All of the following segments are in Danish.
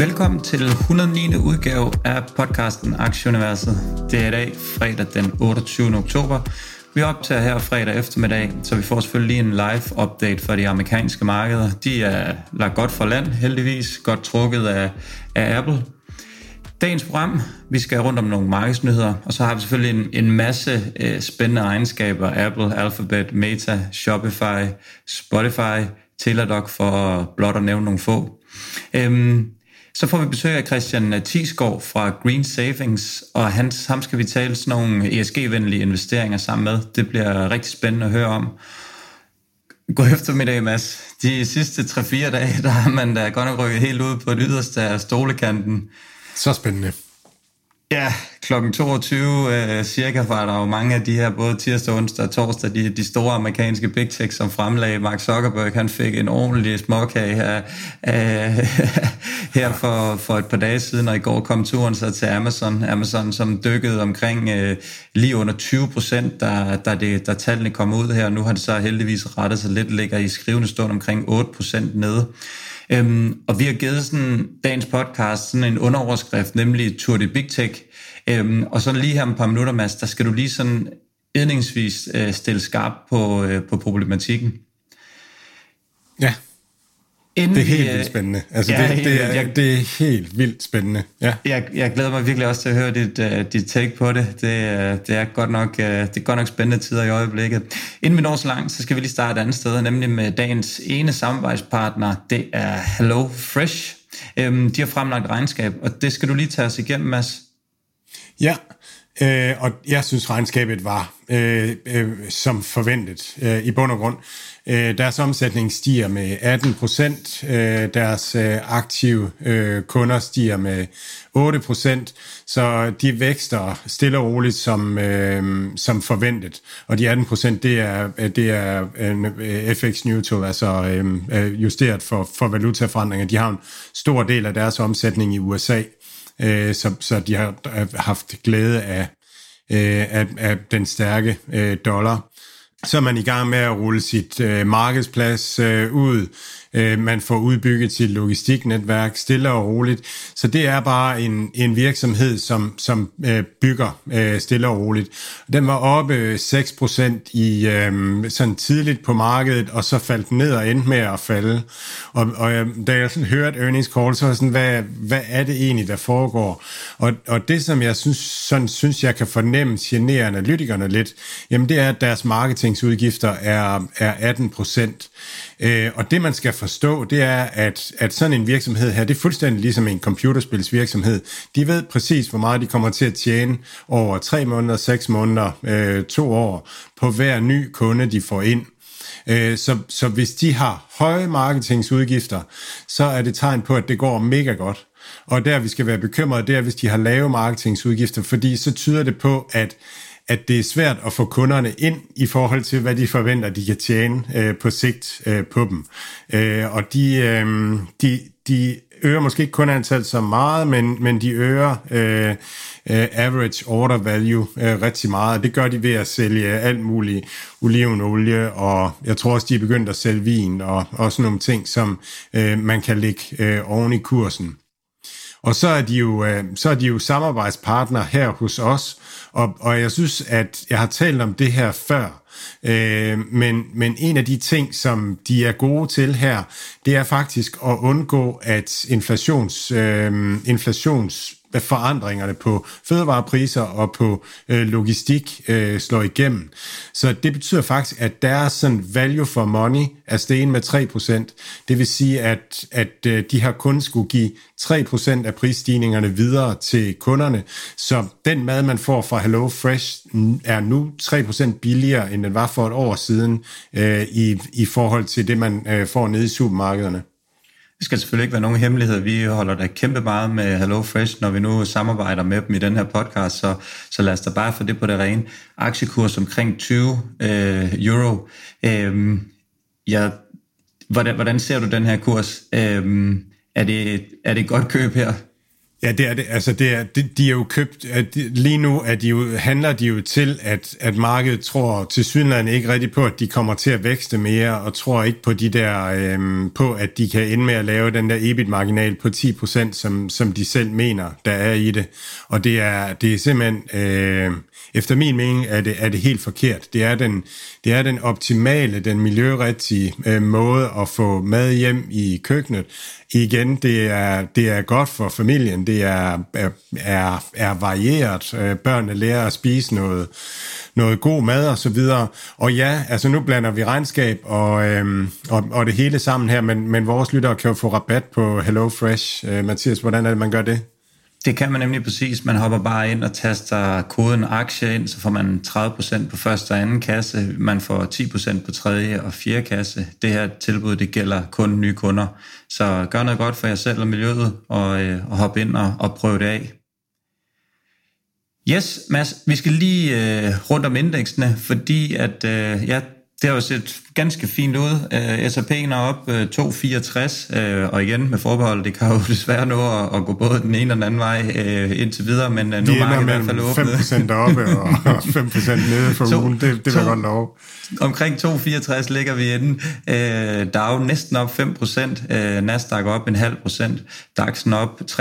Velkommen til 109. udgave af podcasten Aktieuniverset. Det er i dag, fredag den 28. oktober. Vi optager her fredag eftermiddag, så vi får selvfølgelig lige en live update for de amerikanske markeder. De er lagt godt for land, heldigvis. Godt trukket af, af Apple. Dagens program, vi skal rundt om nogle markedsnyheder, og så har vi selvfølgelig en, en masse øh, spændende egenskaber. Apple, Alphabet, Meta, Shopify, Spotify, Teladoc for blot at nævne nogle få. Øhm, så får vi besøg af Christian Tisgaard fra Green Savings, og hans, ham skal vi tale sådan nogle ESG-venlige investeringer sammen med. Det bliver rigtig spændende at høre om. God eftermiddag, Mads. De sidste 3-4 dage, der har man da godt nok rykket helt ud på det yderste af stolekanten. Så spændende. Ja, klokken 22 øh, cirka var der jo mange af de her, både tirsdag, onsdag og torsdag, de, de store amerikanske big tech, som fremlagde. Mark Zuckerberg, han fik en ordentlig småkage her, øh, her for, for et par dage siden, og i går kom turen så til Amazon. Amazon, som dykkede omkring øh, lige under 20 procent, da, da, det, da tallene kom ud her. Nu har det så heldigvis rettet sig lidt, ligger i skrivende stund omkring 8 procent nede. Øhm, og vi har givet sådan dagens podcast sådan en underoverskrift, nemlig Tour de Big Tech. Øhm, og så lige her om et par minutter, Mads, der skal du lige sådan edningsvis øh, stille skarp på, øh, på problematikken. Ja, Inden det er helt vi, øh, vildt spændende. Altså, ja, det, helt det, er, Jeg- det er helt vildt spændende. Ja. Jeg, jeg glæder mig virkelig også til at høre dit, uh, dit take på det. Det, uh, det, er godt nok, uh, det er godt nok spændende tider i øjeblikket. Inden vi når så langt, så skal vi lige starte et andet sted, nemlig med dagens ene samarbejdspartner. Det er Hello Fresh. Um, de har fremlagt regnskab, og det skal du lige tage os igennem, Mads. Ja, øh, og jeg synes regnskabet var øh, øh, som forventet øh, i bund og grund. Øh, deres omsætning stiger med 18 procent, øh, deres øh, aktive øh, kunder stiger med 8 procent, så de vækster stille og roligt som, øh, som forventet. Og de 18 procent, det er, det er øh, FX neutral, altså øh, øh, justeret for, for valutaforandringer. De har en stor del af deres omsætning i USA, øh, så, så de har øh, haft glæde af, øh, af, af den stærke øh, dollar. Så er man i gang med at rulle sit øh, markedsplads øh, ud. Øh, man får udbygget sit logistiknetværk stille og roligt. Så det er bare en, en virksomhed, som, som øh, bygger øh, stille og roligt. Den var oppe øh, 6% i øh, sådan tidligt på markedet, og så faldt den ned og endte med at falde. Og, og øh, da jeg sådan hørte earnings call, så var sådan, hvad, hvad er det egentlig, der foregår? Og, og det, som jeg synes, sådan, synes, jeg kan fornemme generer analytikerne lidt, jamen det er, at deres marketingsudgifter er, er 18 procent. Øh, og det, man skal forstå, det er, at, at sådan en virksomhed her, det er fuldstændig ligesom en computerspilsvirksomhed. De ved præcis, hvor meget de kommer til at tjene over tre måneder, seks måneder, øh, to år på hver ny kunde, de får ind. Øh, Så, så hvis de har høje marketingsudgifter, så er det tegn på, at det går mega godt. Og der vi skal være bekymrede, det er, hvis de har lave marketingsudgifter, fordi så tyder det på, at at det er svært at få kunderne ind i forhold til, hvad de forventer, de kan tjene øh, på sigt øh, på dem. Øh, og de, øh, de, de øger måske ikke kun så meget, men, men de øger øh, øh, average order value øh, rigtig meget. Det gør de ved at sælge alt muligt olivenolie, og jeg tror også, de er begyndt at sælge vin og, og sådan nogle ting, som øh, man kan lægge øh, oven i kursen. Og så er de jo, øh, så er de jo samarbejdspartner her hos os, og, og jeg synes, at jeg har talt om det her før, øh, men, men en af de ting, som de er gode til her, det er faktisk at undgå, at inflations, øh, inflations forandringerne på fødevarepriser og på øh, logistik øh, slår igennem. Så det betyder faktisk, at deres sådan value for money er steget med 3%. Det vil sige, at, at øh, de har kun skulle give 3% af prisstigningerne videre til kunderne. Så den mad, man får fra Hello Fresh, er nu 3% billigere, end den var for et år siden, øh, i, i forhold til det, man øh, får nede i supermarkederne. Det skal selvfølgelig ikke være nogen hemmelighed. Vi holder da kæmpe meget med Hello Fresh, når vi nu samarbejder med dem i den her podcast, så, så lad os da bare få det på det rene. Aktiekurs omkring 20 øh, euro. Øh, ja, hvordan, hvordan ser du den her kurs? Øh, er, det, er det et godt køb her? Ja, det er det. Altså, det er, de, de er jo købt... At de, lige nu er de jo, handler de jo til, at, at markedet tror til synligheden ikke rigtig på, at de kommer til at vækste mere, og tror ikke på de der øhm, på, at de kan ende med at lave den der EBIT-marginal på 10%, som, som de selv mener, der er i det. Og det er, det er simpelthen... Øh, efter min mening er det, er det helt forkert. Det er den, det er den optimale, den miljørigtige øh, måde at få mad hjem i køkkenet. Igen, det er, det er godt for familien, det er, er, er varieret. Øh, børnene lærer at spise noget, noget god mad og så videre. Og ja, altså nu blander vi regnskab og, øhm, og, og det hele sammen her, men, men vores lyttere kan jo få rabat på Hello Fresh. Øh, Mathias, hvordan er det, man gør det? Det kan man nemlig præcis. Man hopper bare ind og taster koden aktie ind, så får man 30% på første og anden kasse. Man får 10% på tredje og fjerde kasse. Det her tilbud, det gælder kun nye kunder. Så gør noget godt for jer selv og miljøet, og, øh, og hop ind og, og prøv det af. Yes, Mads, vi skal lige øh, rundt om indeksene, fordi at, øh, ja, det har jo set ganske fint ud. Uh, SAP'en er op uh, 2,64, uh, og igen med forbehold, det kan jo desværre nå at, at gå både den ene og den anden vej uh, indtil videre, men uh, nu er markedet i hvert fald åbnet. 5% oppe og 5% nede for to, ugen, det, det vil jeg godt lov. Omkring 2,64 ligger vi inde. Dow næsten op 5%, uh, Nasdaq op en halv procent, DAX'en op 3,75,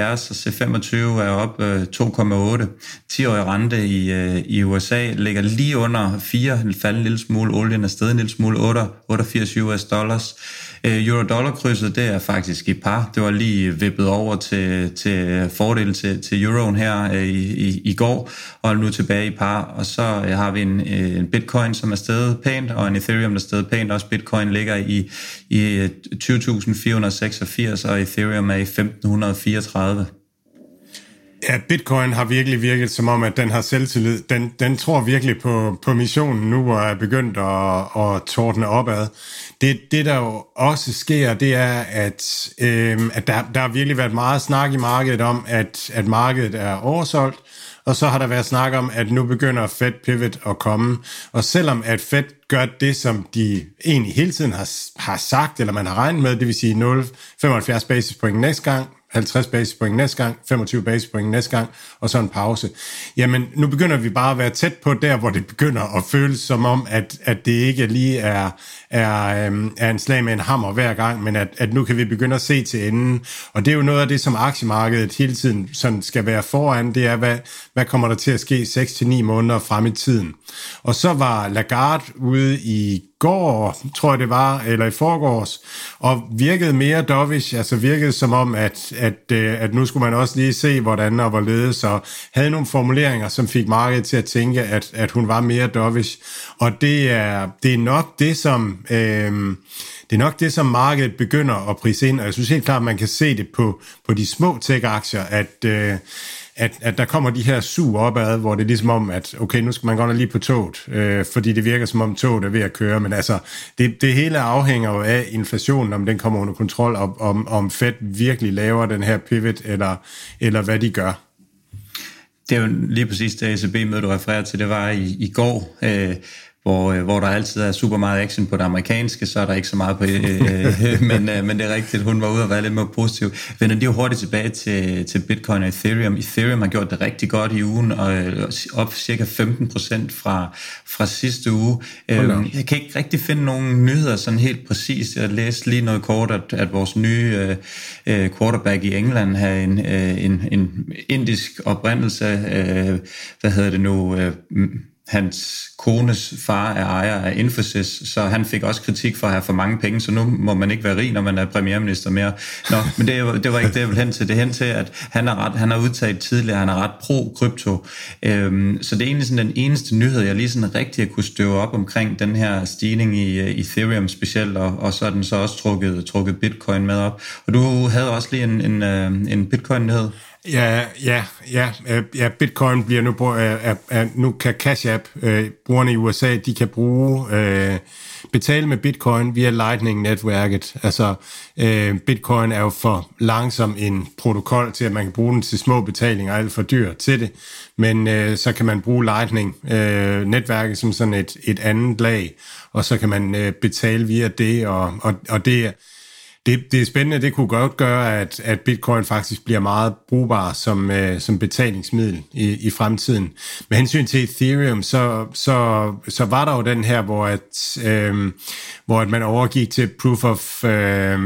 og C25 er op uh, 2,8. 10-årig rente i, i USA ligger lige under 4, den falder en lille smule, olien er stedet lille smule, 8, 88 US dollars. Øh, euro-dollar-krydset, det er faktisk i par. Det var lige vippet over til, til fordel til, til euroen her øh, i, i, i går, og nu tilbage i par. Og så øh, har vi en, en bitcoin, som er stedet pænt, og en ethereum, der er stedet pænt. Også bitcoin ligger i, i 20.486, og ethereum er i 1.534. Ja, Bitcoin har virkelig virket som om, at den har selvtillid. Den, den tror virkelig på, på missionen nu, og er begyndt at, at tordne opad. Det, det, der jo også sker, det er, at, øh, at der, der har virkelig været meget snak i markedet om, at, at markedet er oversolgt, og så har der været snak om, at nu begynder Fed Pivot at komme. Og selvom at Fed gør det, som de egentlig hele tiden har, har sagt, eller man har regnet med, det vil sige 0,75 basispoint næste gang, 50 basispoint næste gang, 25 basispoint næste gang, og så en pause. Jamen, nu begynder vi bare at være tæt på der, hvor det begynder at føles som om, at, at det ikke lige er, er, øh, er en slag med en hammer hver gang, men at, at nu kan vi begynde at se til enden. Og det er jo noget af det, som aktiemarkedet hele tiden sådan skal være foran, det er, hvad, hvad kommer der til at ske 6-9 måneder frem i tiden. Og så var Lagarde ude i går, tror jeg det var, eller i forgårs, og virkede mere dovish, altså virkede som om, at, at, øh, at nu skulle man også lige se, hvordan og hvorledes, og havde nogle formuleringer, som fik markedet til at tænke, at, at hun var mere dovish. Og det er, det er nok det, som... Øh, det er nok det, som markedet begynder at prise ind, og jeg synes helt klart, at man kan se det på, på de små tech-aktier, at, øh, at, at der kommer de her sug opad, hvor det er ligesom om, at okay, nu skal man godt lige på toget, øh, fordi det virker som om toget er ved at køre, men altså, det, det hele afhænger jo af inflationen, om den kommer under kontrol, og om, om Fed virkelig laver den her pivot, eller, eller hvad de gør. Det er jo lige præcis det ECB-møde, du refererer til, det var i, i går, øh, hvor, øh, hvor der altid er super meget action på det amerikanske, så er der ikke så meget på øh, men, øh, men det er rigtigt, hun var ude og være lidt mere positiv. Vender de jo hurtigt tilbage til, til Bitcoin og Ethereum. Ethereum har gjort det rigtig godt i ugen, og øh, op cirka 15 procent fra, fra sidste uge. Øh, jeg kan ikke rigtig finde nogen nyheder sådan helt præcis. Jeg læste lige noget kort, at, at vores nye øh, øh quarterback i England har en, øh, en, en indisk oprindelse, øh, hvad hedder det nu, øh, hans kones far er ejer af Infosys, så han fik også kritik for at have for mange penge, så nu må man ikke være rig, når man er premierminister mere. Nå, men det, det var ikke det, jeg ville hen til. Det hen til, at han er, ret, han har udtaget tidligere, han er ret pro-krypto. Øhm, så det er egentlig sådan den eneste nyhed, jeg lige sådan rigtig kunne støve op omkring den her stigning i uh, Ethereum specielt, og, og så er den så også trukket, trukket Bitcoin med op. Og du havde også lige en, en, uh, en Bitcoin-nyhed. Ja, ja, ja, ja, Bitcoin bliver nu, er, er, nu kan Cash App, øh, brugerne i USA, de kan bruge, øh, betale med Bitcoin via Lightning-netværket. Altså, øh, Bitcoin er jo for langsom en protokol til, at man kan bruge den til små betalinger, alt for dyr til det. Men øh, så kan man bruge Lightning-netværket øh, som sådan et, et andet lag, og så kan man øh, betale via det, og, og, og det er det, det er spændende. Det kunne godt gøre, at, at bitcoin faktisk bliver meget brugbar som, øh, som betalingsmiddel i, i fremtiden. Med hensyn til Ethereum, så, så, så var der jo den her, hvor, at, øh, hvor at man overgik til proof of øh,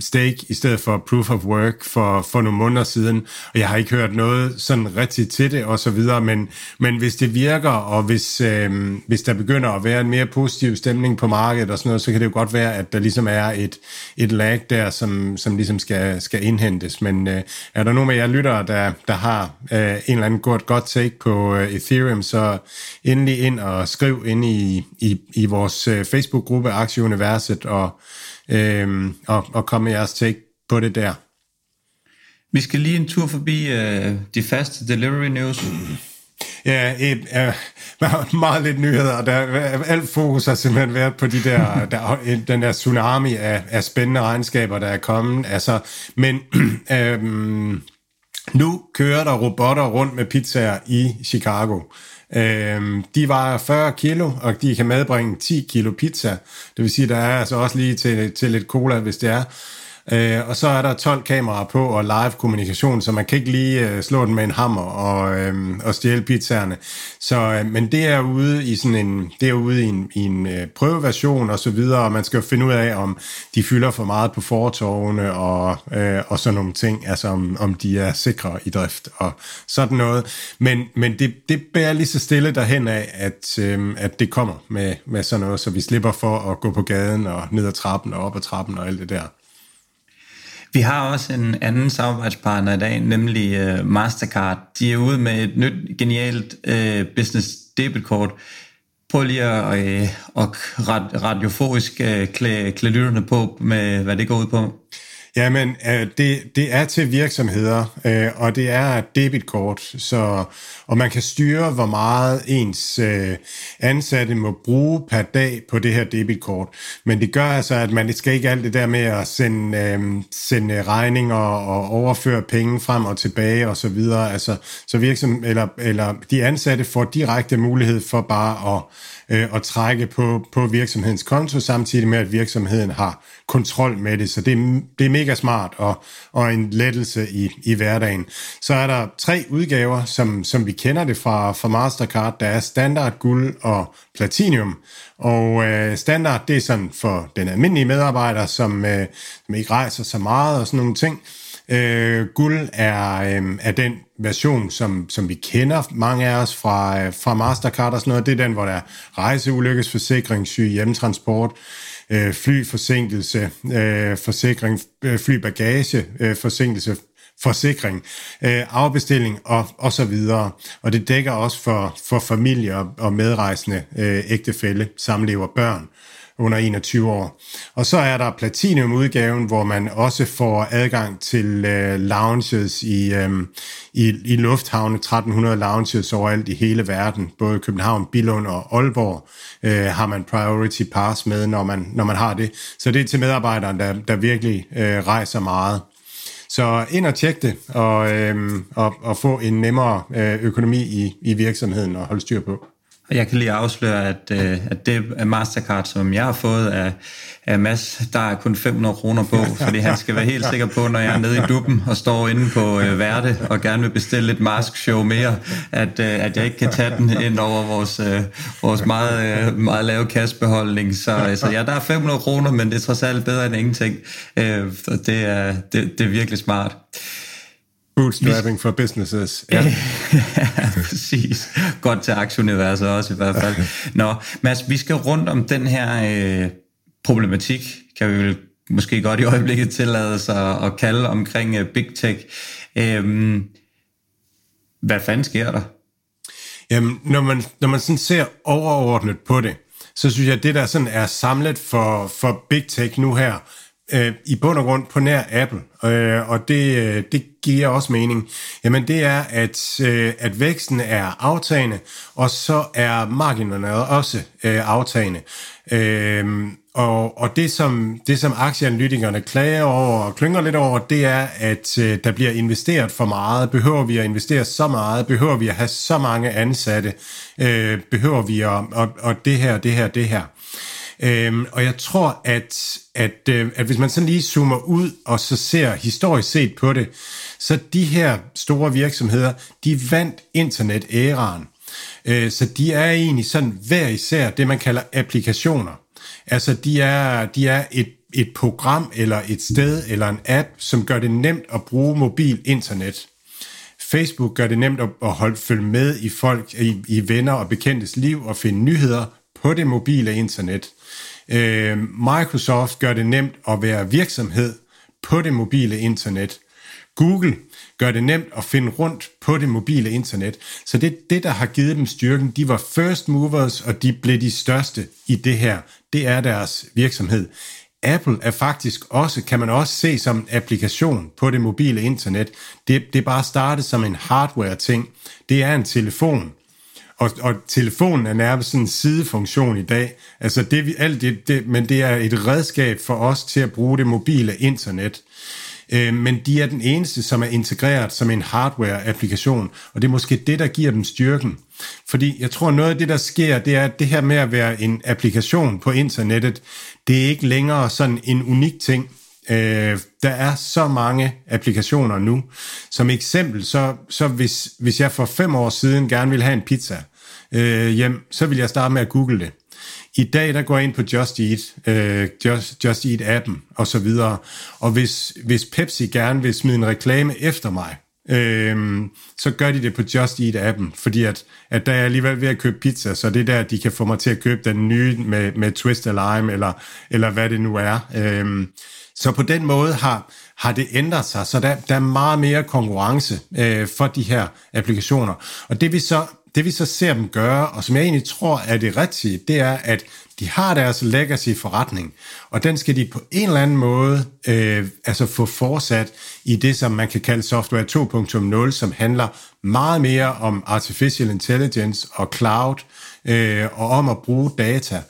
stake i stedet for proof of work for, for nogle måneder siden. Og jeg har ikke hørt noget sådan rigtigt til det og så videre, men, men hvis det virker, og hvis, øh, hvis der begynder at være en mere positiv stemning på markedet og sådan noget, så kan det jo godt være, at der ligesom er et, et lag der, som, som ligesom skal, skal indhentes. Men øh, er der nogen af jer lyttere, der, der har øh, en eller anden godt, godt take på øh, Ethereum, så endelig ind og skriv ind i, i, i vores øh, Facebook-gruppe Aktieuniverset og, øh, og, og kom med jeres take på det der. Vi skal lige en tur forbi øh, de faste delivery news. Ja, et, uh, meget lidt nyheder, der, alt fokus har simpelthen været på de der, der den der tsunami af, af spændende regnskaber, der er kommet. Altså, men øhm, nu kører der robotter rundt med pizzaer i Chicago. Øh, de vejer 40 kilo, og de kan medbringe 10 kilo pizza. Det vil sige, der er altså også lige til, til lidt cola, hvis det er. Øh, og så er der 12 kameraer på og live kommunikation, så man kan ikke lige øh, slå den med en hammer og, øh, og stjæle pizzaerne. Så, øh, men det er ude i sådan en, det er ude i en, i en øh, prøveversion og så videre, og man skal finde ud af, om de fylder for meget på fortovene og, øh, og sådan nogle ting, altså om, om de er sikre i drift og sådan noget. Men, men det, det bærer lige så stille derhen af, at, øh, at det kommer med, med sådan noget, så vi slipper for at gå på gaden og ned ad trappen og op ad trappen og alt det der. Vi har også en anden samarbejdspartner i dag, nemlig øh, Mastercard. De er ude med et nyt, genialt øh, business debitkort. Prøv lige at, øh, at radioforisk øh, klæde, klæde lytterne på med, hvad det går ud på. Jamen, øh, det, det er til virksomheder, øh, og det er et debitkort, så, og man kan styre, hvor meget ens øh, ansatte må bruge per dag på det her debitkort. Men det gør altså, at man skal ikke alt det der med at sende, øh, sende regninger og overføre penge frem og tilbage og så videre. Altså, så virksom, eller, eller de ansatte får direkte mulighed for bare at øh, at trække på, på virksomhedens konto, samtidig med, at virksomheden har kontrol med det. Så det er, det er mega smart og, og en lettelse i, i hverdagen. Så er der tre udgaver, som, som vi kender det fra, fra Mastercard. Der er standard, guld og platinum. Og øh, standard, det er sådan for den almindelige medarbejder, som, øh, som ikke rejser så meget og sådan nogle ting. Øh, guld er, øh, er den version, som, som vi kender mange af os fra, øh, fra Mastercard og sådan noget. Det er den, hvor der er rejseulykkesforsikring, syge, hjemtransport, øh, flyforsinkelse, øh, forsikring, øh, flybagage, øh, forsinkelse, forsikring, øh, afbestilling og, og så videre. Og det dækker også for, for familier og medrejsende øh, ægtefælle, samlever, børn under 21 år. Og så er der Platinum-udgaven, hvor man også får adgang til øh, lounges i, øh, i, i lufthavne, 1300 lounges overalt i hele verden, både København, Billund og Aalborg øh, har man priority pass med, når man, når man har det. Så det er til medarbejdere, der, der virkelig øh, rejser meget. Så ind og tjek det, og, øh, og, og få en nemmere øh, økonomi i, i virksomheden og holde styr på. Og jeg kan lige afsløre, at, øh, at det Mastercard, som jeg har fået af, af Mads, der er kun 500 kroner på, fordi han skal være helt sikker på, når jeg er nede i duppen og står inde på øh, Værte og gerne vil bestille et mask show mere, at, øh, at jeg ikke kan tage den ind over vores, øh, vores meget, øh, meget lave kassebeholdning. Så, så ja, der er 500 kroner, men det er trods alt bedre end ingenting. Øh, det, er, det, det er virkelig smart. Bootstrapping for businesses. Ja. ja, præcis. Godt til aktieuniverset også i hvert fald. Nå, Mads, vi skal rundt om den her øh, problematik, kan vi vel måske godt i øjeblikket tillade sig at kalde omkring øh, Big Tech. Øhm, hvad fanden sker der? Jamen, når man, når man sådan ser overordnet på det, så synes jeg, at det der sådan er samlet for, for Big Tech nu her, øh, i bund og grund på nær Apple, øh, og det, øh, det giver også mening, jamen det er, at, øh, at væksten er aftagende, og så er marginerne også øh, aftagende. Øh, og, og det, som, det, som aktieanalytikerne klager over og klynger lidt over, det er, at øh, der bliver investeret for meget. Behøver vi at investere så meget? Behøver vi at have så mange ansatte? Øh, behøver vi at, og, og det her, det her, det her? Øhm, og jeg tror, at, at, øh, at hvis man sådan lige zoomer ud og så ser historisk set på det, så de her store virksomheder, de vandt internet-æraen. Øh, så de er egentlig sådan hver især det, man kalder applikationer. Altså, de er, de er et, et program eller et sted eller en app, som gør det nemt at bruge mobil internet. Facebook gør det nemt at, at holde følge med i folk, i, i venner og bekendtes liv og finde nyheder på det mobile internet. Øh, Microsoft gør det nemt at være virksomhed på det mobile internet. Google gør det nemt at finde rundt på det mobile internet. Så det er det, der har givet dem styrken. De var first movers, og de blev de største i det her. Det er deres virksomhed. Apple er faktisk også, kan man også se som en applikation på det mobile internet. Det, det er bare startet som en hardware-ting. Det er en telefon, og, og telefonen er nærmest sådan en sidefunktion i dag. Altså det, alt det, det, men det er et redskab for os til at bruge det mobile internet. Øh, men de er den eneste, som er integreret som en hardware-applikation, og det er måske det, der giver dem styrken. Fordi jeg tror, noget af det, der sker, det er, at det her med at være en applikation på internettet, det er ikke længere sådan en unik ting. Øh, der er så mange applikationer nu. Som eksempel, så, så hvis, hvis jeg for fem år siden gerne ville have en pizza øh, hjem, så vil jeg starte med at google det. I dag, der går jeg ind på Just Eat, øh, Just, Just Eat-appen og så videre. Og hvis, hvis Pepsi gerne vil smide en reklame efter mig, øh, så gør de det på Just Eat-appen, fordi at, at der er alligevel ved at købe pizza, så det er der, de kan få mig til at købe den nye med, med twist of lime, eller, eller hvad det nu er. Øh, så på den måde har, har det ændret sig, så der, der er meget mere konkurrence øh, for de her applikationer. Og det vi så det vi så ser dem gøre, og som jeg egentlig tror er det rigtige, det er, at de har deres legacy forretning, og den skal de på en eller anden måde øh, altså få fortsat i det, som man kan kalde software 2.0, som handler meget mere om artificial intelligence og cloud, øh, og om at bruge data.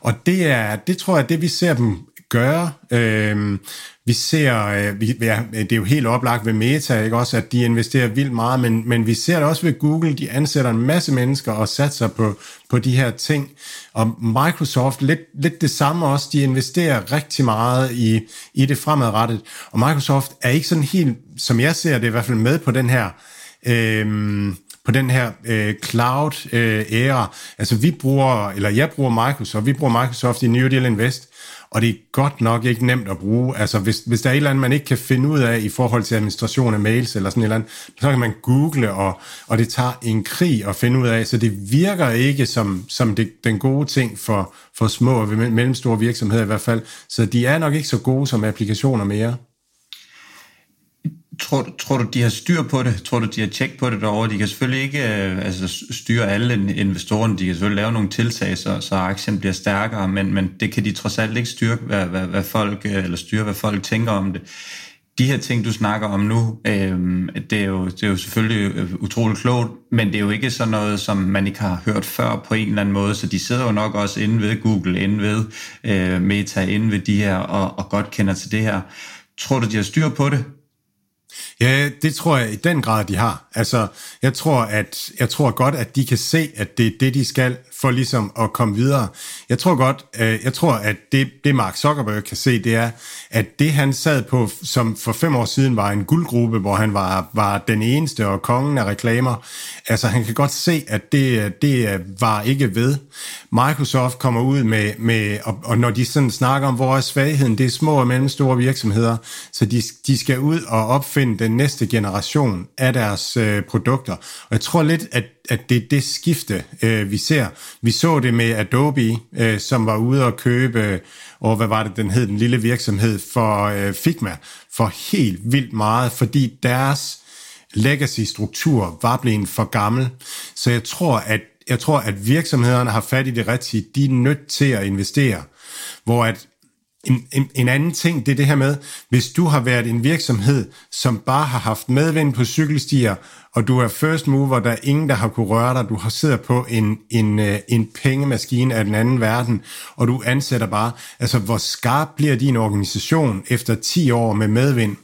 Og det er, det tror jeg, det vi ser dem gøre. Øh, vi ser, øh, vi, ja, det er jo helt oplagt ved Meta, ikke også, at de investerer vildt meget, men, men vi ser det også ved Google, de ansætter en masse mennesker og satser på, på de her ting. Og Microsoft, lidt, lidt det samme også, de investerer rigtig meget i, i det fremadrettet. Og Microsoft er ikke sådan helt, som jeg ser det i hvert fald med på den her, øh, på den her øh, cloud-æra. Øh, altså vi bruger, eller jeg bruger Microsoft, vi bruger Microsoft i New Deal Invest, og det er godt nok ikke nemt at bruge. Altså, hvis, hvis der er et eller andet, man ikke kan finde ud af i forhold til administration af mails eller sådan et eller andet, så kan man google, og, og det tager en krig at finde ud af, så det virker ikke som, som det, den gode ting for, for små og mellemstore virksomheder i hvert fald. Så de er nok ikke så gode som applikationer mere. Tror, tror du, de har styr på det? Tror du, de har tjek på det derovre? De kan selvfølgelig ikke øh, altså, styre alle investorerne. De kan selvfølgelig lave nogle tiltag, så, så aktien bliver stærkere, men, men det kan de trods alt ikke styre, hvad, hvad, hvad folk, øh, eller styre, hvad folk tænker om det. De her ting, du snakker om nu, øh, det, er jo, det er jo selvfølgelig øh, utroligt klogt, men det er jo ikke sådan noget, som man ikke har hørt før på en eller anden måde, så de sidder jo nok også inde ved Google, inde ved øh, Meta, inde ved de her, og, og godt kender til det her. Tror du, de har styr på det? Ja, det tror jeg i den grad, de har. Altså, jeg tror, at, jeg tror godt, at de kan se, at det er det, de skal for ligesom at komme videre. Jeg tror godt, øh, jeg tror, at det, det Mark Zuckerberg kan se, det er, at det han sad på, som for fem år siden var en guldgruppe, hvor han var, var den eneste og kongen af reklamer, altså han kan godt se, at det, øh, det øh, var ikke ved. Microsoft kommer ud med, med og, og når de sådan snakker om, hvor er svagheden, det er små og mellemstore virksomheder, så de, de skal ud og opfinde den næste generation af deres øh, produkter. Og jeg tror lidt, at at det er det skifte, øh, vi ser. Vi så det med Adobe, øh, som var ude og købe, og hvad var det, den hed, den lille virksomhed for øh, Figma, for helt vildt meget, fordi deres legacy-struktur var blevet for gammel. Så jeg tror, at jeg tror, at virksomhederne har fat i det rigtige. De er nødt til at investere. Hvor at en, en, en anden ting, det er det her med, hvis du har været en virksomhed, som bare har haft medvind på cykelstier, og du er first mover, der er ingen, der har kunne røre dig, du har siddet på en, en, øh, en pengemaskine af den anden verden, og du ansætter bare, altså hvor skarp bliver din organisation efter 10 år med medvind?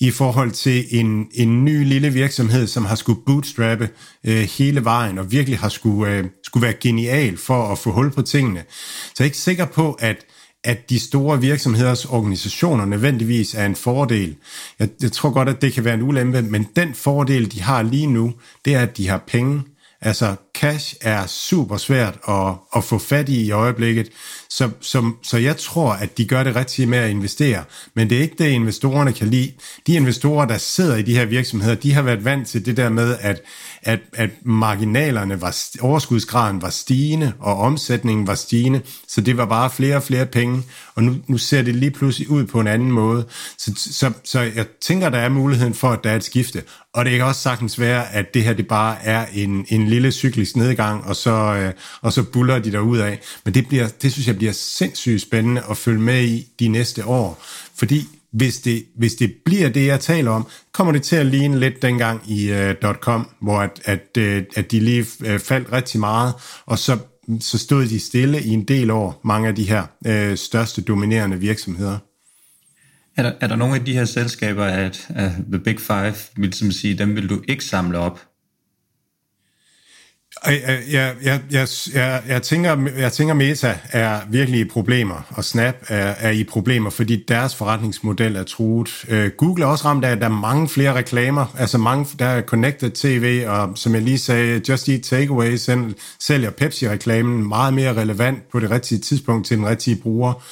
i forhold til en, en ny lille virksomhed, som har skulle bootstrappe øh, hele vejen, og virkelig har skulle, øh, skulle være genial for at få hul på tingene. Så jeg er ikke sikker på, at at de store virksomheders organisationer nødvendigvis er en fordel. Jeg, jeg tror godt, at det kan være en ulempe, men den fordel, de har lige nu, det er, at de har penge. Altså, cash er super svært at, at få fat i i øjeblikket, så, så, så jeg tror, at de gør det rigtige med at investere. Men det er ikke det, investorerne kan lide. De investorer, der sidder i de her virksomheder, de har været vant til det der med, at, at, at marginalerne var, overskudsgraden var stigende, og omsætningen var stigende, så det var bare flere og flere penge, og nu, nu ser det lige pludselig ud på en anden måde. Så, så, så jeg tænker, der er muligheden for, at der er et skifte. Og det kan også sagtens være, at det her det bare er en, en lille cyklisk nedgang, og så, øh, og så buller de der ud af. Men det, bliver, det synes jeg bliver sindssygt spændende at følge med i de næste år. Fordi hvis det, hvis det bliver det, jeg taler om, kommer det til at ligne lidt dengang i uh, .com, hvor at, at, uh, at de lige uh, faldt rigtig meget, og så, så stod de stille i en del år, mange af de her uh, største dominerende virksomheder. Er der, er der nogle af de her selskaber, at, uh, The Big Five, vil sige, dem vil du ikke samle op? Jeg, jeg, jeg, jeg, jeg, tænker, jeg tænker, Meta er virkelig i problemer, og Snap er, er i problemer, fordi deres forretningsmodel er truet. Øh, Google er også ramt af, at der er mange flere reklamer, altså mange, der er Connected TV, og som jeg lige sagde, Just Eat Takeaway sælger Pepsi-reklamen meget mere relevant på det rigtige tidspunkt til den rigtige bruger.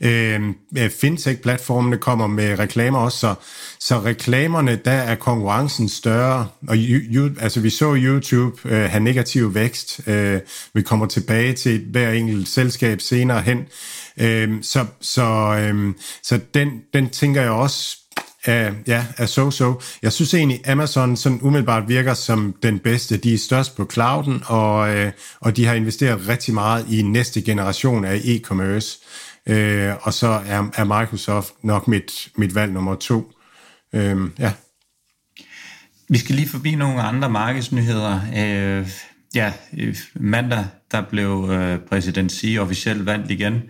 Øh, øh, Fintech-platformene kommer med reklamer også, så, så reklamerne, der er konkurrencen større, og you, altså vi så YouTube øh, have negativ vækst, øh, vi kommer tilbage til hver enkelt selskab senere hen, øh, så, så, øh, så den, den tænker jeg også er, ja, er so-so. Jeg synes egentlig, Amazon sådan umiddelbart virker som den bedste. De er størst på clouden, og, øh, og de har investeret rigtig meget i næste generation af e-commerce. Øh, og så er, er Microsoft nok mit, mit valg nummer to. Øh, ja. Vi skal lige forbi nogle andre markedsnyheder. Øh, ja, øh, mandag der blev øh, præsident Xi officielt valgt igen.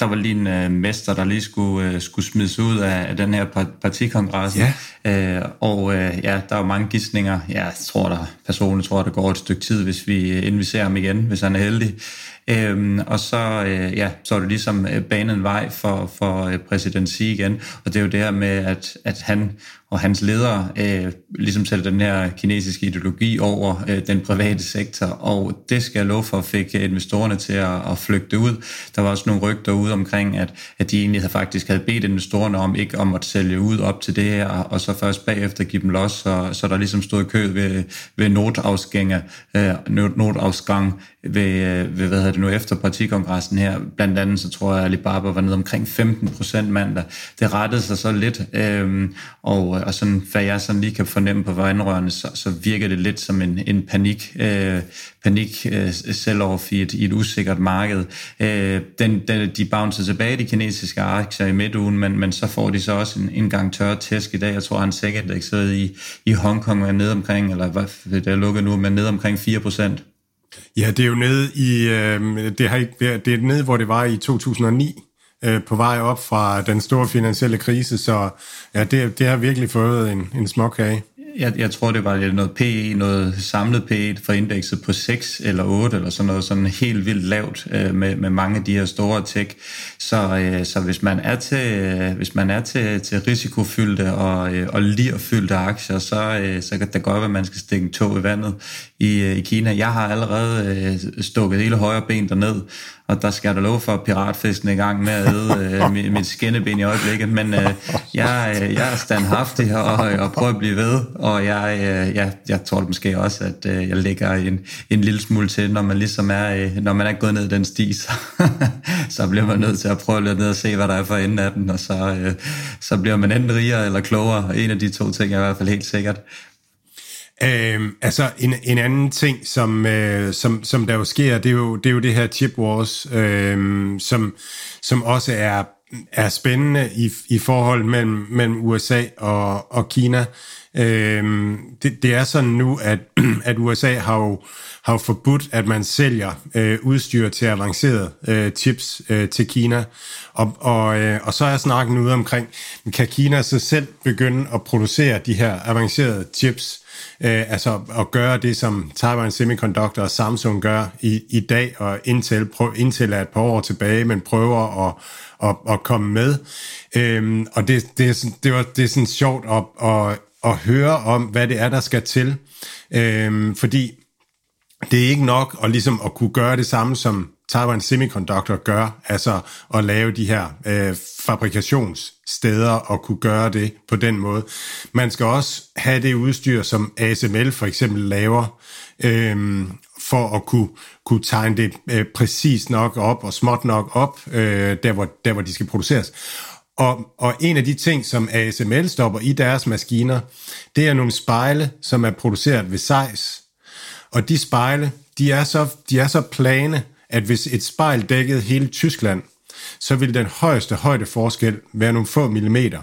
Der var lige en øh, mester, der lige skulle, øh, skulle smides ud af, af den her partikongres. Ja. Øh, og øh, ja, der er mange gidsninger. Ja, jeg tror der, personligt tror, der går et stykke tid, hvis vi, inden vi ser ham igen, hvis han er heldig. Øhm, og så, øh, ja, så er det ligesom øh, banen vej for, for øh, præsident Xi igen. Og det er jo det her med, at, at han og hans ledere øh, ligesom sætter den her kinesiske ideologi over øh, den private sektor. Og det skal jeg love for, fik investorerne til at, at flygte ud. Der var også nogle rygter ude omkring, at, at de egentlig havde faktisk havde bedt investorerne om ikke om at sælge ud op til det her, og så først bagefter give dem los, så, så der ligesom stod i kø ved, ved notafskænge, øh, notafsgang ved, øh, ved, hvad hedder det nu, efter partikongressen her. Blandt andet så tror jeg, at Alibaba var nede omkring 15 procent mandag. Det rettede sig så lidt, øhm, øh, og, og sådan, hvad jeg sådan lige kan fornemme på vejenrørene, så, så virker det lidt som en, en panik, øh, panik øh, sell-off i et, i et usikkert marked. Øh, den, den, de bouncer tilbage, de kinesiske aktier i midtugen, men, men så får de så også en, en gang tør tæsk i dag. Jeg tror, han sikkert sidder i, i Hongkong er nede omkring, eller hvad, det er lukket nu, men nede omkring 4 procent. Ja, det er jo nede i, øh, det, har ikke, det er nede, hvor det var i 2009, øh, på vej op fra den store finansielle krise, så ja, det, det har virkelig fået en, en småkage jeg, jeg tror, det var noget PE, noget samlet PE for indekset på 6 eller 8, eller sådan noget sådan helt vildt lavt øh, med, med mange af de her store tech. Så, øh, så hvis man er til, øh, hvis man er til, til risikofyldte og, øh, og lirfyldte aktier, så, øh, så kan det godt være, at man skal stikke en tog i vandet i, øh, i Kina. Jeg har allerede øh, stukket hele højre ben derned, og der skal der lov for piratfesten i gang med at æde øh, mit, mit skinneben i øjeblikket, men øh, jeg, øh, jeg er standhaftig og, og prøver at blive ved, og jeg, øh, jeg, jeg tror måske også, at øh, jeg lægger en, en lille smule til, når man ligesom er, øh, når man er gået ned den sti, så, så bliver man nødt til at prøve lidt ned og se, hvad der er for enden af den, og så, øh, så bliver man enten rigere eller klogere. En af de to ting er i hvert fald helt sikkert. Øhm, altså en, en anden ting, som, øh, som, som der jo sker, det er jo det, er jo det her chip wars, øh, som, som også er er spændende i, i forhold mellem, mellem USA og, og Kina. Øhm, det, det er sådan nu, at, at USA har jo, har jo forbudt, at man sælger øh, udstyr til avancerede øh, chips øh, til Kina. Og, og, øh, og så er snakken ude omkring, kan Kina så selv begynde at producere de her avancerede chips, øh, altså at gøre det, som Taiwan Semiconductor og Samsung gør i, i dag, og Intel, prøv, Intel er et par år tilbage, men prøver at, at, at komme med. Øhm, og det, det, er det, var, det er sådan sjovt at, at, at høre om, hvad det er, der skal til. Øhm, fordi det er ikke nok at, ligesom at kunne gøre det samme, som Taiwan Semiconductor gør, altså at lave de her øh, fabrikationssteder og kunne gøre det på den måde. Man skal også have det udstyr, som ASML for eksempel laver, øh, for at kunne, kunne tegne det øh, præcis nok op og småt nok op, øh, der, hvor, der hvor de skal produceres. Og, og en af de ting, som ASML stopper i deres maskiner, det er nogle spejle, som er produceret ved Zeiss. Og de spejle, de er så, de er så plane, at hvis et spejl dækkede hele Tyskland, så ville den højeste højdeforskel være nogle få millimeter.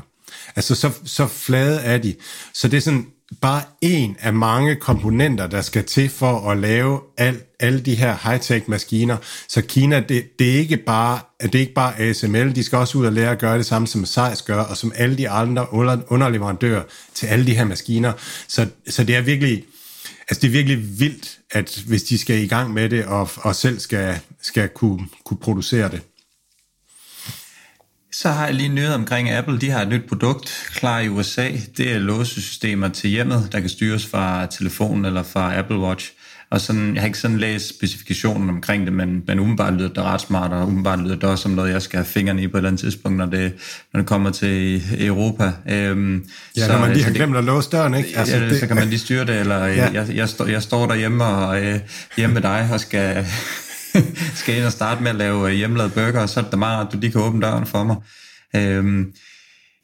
Altså så, så flade er de. Så det er sådan bare en af mange komponenter, der skal til for at lave al, alle de her high-tech maskiner. Så Kina, det, det, er ikke bare, det er ikke bare ASML, de skal også ud og lære at gøre det samme, som Zeiss gør, og som alle de andre underleverandører til alle de her maskiner. Så, så det er virkelig, altså det er virkelig vildt, at hvis de skal i gang med det, og, og selv skal, skal kunne, kunne producere det. Så har jeg lige nyhed omkring Apple. De har et nyt produkt klar i USA. Det er låsesystemer til hjemmet, der kan styres fra telefonen eller fra Apple Watch. Og sådan, jeg har ikke sådan læst specifikationen omkring det, men, men umiddelbart lyder det ret smart, og umiddelbart lyder det også som noget, jeg skal have fingrene i på et eller andet tidspunkt, når det, når det kommer til Europa. Øhm, ja, så, når man lige har glemt at låse døren, ikke? Altså, ja, det, så kan man lige styre det, eller ja. jeg, jeg, står, jeg står derhjemme og øh, hjemme med dig og skal, skal ind og starte med at lave hjemmelavet burger, og så er det meget, at du lige kan åbne døren for mig. Øhm,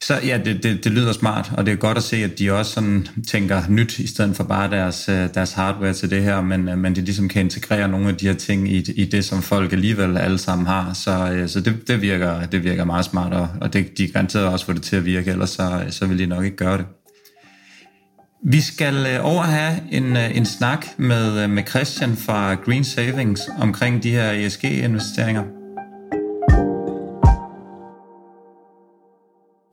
så ja, det, det, det lyder smart, og det er godt at se, at de også sådan tænker nyt, i stedet for bare deres, øh, deres hardware til det her, men, øh, men de ligesom kan integrere nogle af de her ting i, i det, som folk alligevel alle sammen har. Så, øh, så det, det, virker, det virker meget smart, og, og det, de garanteret også få det til at virke, ellers så, så vil de nok ikke gøre det. Vi skal over have en, en snak med, med Christian fra Green Savings omkring de her ESG-investeringer.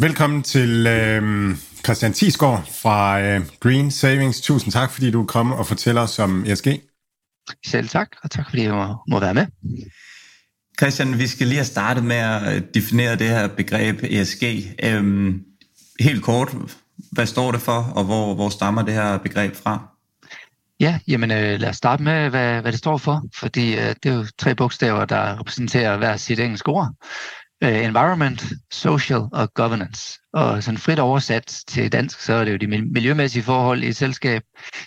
Velkommen til øh, Christian Tisgaard fra øh, Green Savings. Tusind tak, fordi du kom og fortæller os om ESG. Selv tak, og tak fordi jeg må, må være med. Christian, vi skal lige have startet med at definere det her begreb ESG. Øhm, helt kort, hvad står det for, og hvor, hvor stammer det her begreb fra? Ja, jamen øh, lad os starte med, hvad, hvad det står for, fordi øh, det er jo tre bogstaver, der repræsenterer hver sit engelske ord uh, environment, social og governance. Og sådan frit oversat til dansk, så er det jo de miljømæssige forhold i et selskab,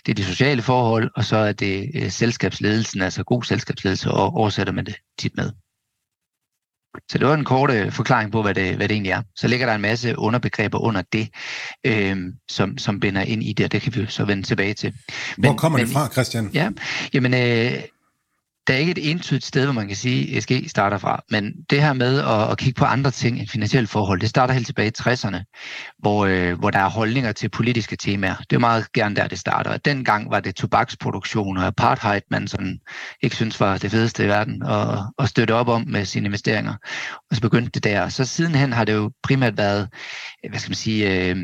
det er de sociale forhold, og så er det uh, selskabsledelsen, altså god selskabsledelse, og oversætter man det tit med. Så det var en kort uh, forklaring på, hvad det, hvad det egentlig er. Så ligger der en masse underbegreber under det, øh, som, som binder ind i det, og det kan vi så vende tilbage til. Men, Hvor kommer men, det fra, Christian? Ja, jamen, øh, der er ikke et entydigt sted, hvor man kan sige, at ESG starter fra. Men det her med at, at kigge på andre ting end finansielle forhold, det starter helt tilbage i 60'erne, hvor, øh, hvor der er holdninger til politiske temaer. Det er meget gerne der, det starter. Og dengang var det tobaksproduktion og apartheid, man sådan ikke synes var det fedeste i verden at, at støtte op om med sine investeringer. Og så begyndte det der. Så sidenhen har det jo primært været, øh, hvad skal man sige, øh,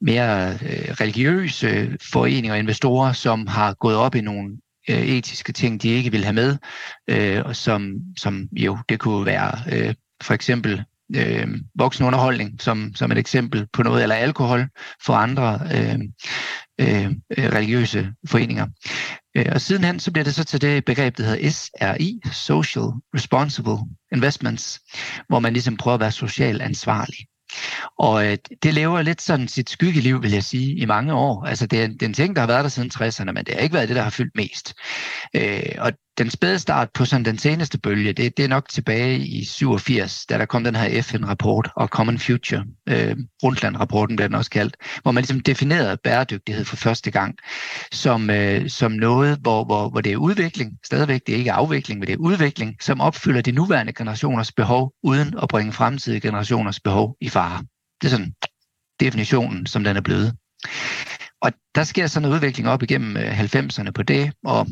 mere øh, religiøse foreninger og investorer, som har gået op i nogle øh, etiske ting, de ikke vil have med, øh, og som, som jo, det kunne være øh, for eksempel øh, voksenunderholdning som, som et eksempel på noget, eller alkohol for andre øh, øh, religiøse foreninger. Øh, og sidenhen så bliver det så til det begreb, der hedder SRI, Social Responsible Investments, hvor man ligesom prøver at være socialt ansvarlig. Og øh, det lever lidt sådan sit skyggeliv, vil jeg sige, i mange år. Altså det er, det er en ting, der har været der siden 60'erne, men det har ikke været det, der har fyldt mest. Øh, og den spæde start på sådan den seneste bølge, det, det er nok tilbage i 87, da der kom den her FN-rapport og Common Future, øh, Rundland-rapporten bliver den også kaldt, hvor man ligesom definerede bæredygtighed for første gang som, øh, som noget, hvor, hvor, hvor det er udvikling, stadigvæk det er ikke afvikling, men det er udvikling, som opfylder de nuværende generationers behov, uden at bringe fremtidige generationers behov i fare. Det er sådan definitionen, som den er blevet. Og der sker sådan en udvikling op igennem øh, 90'erne på det, og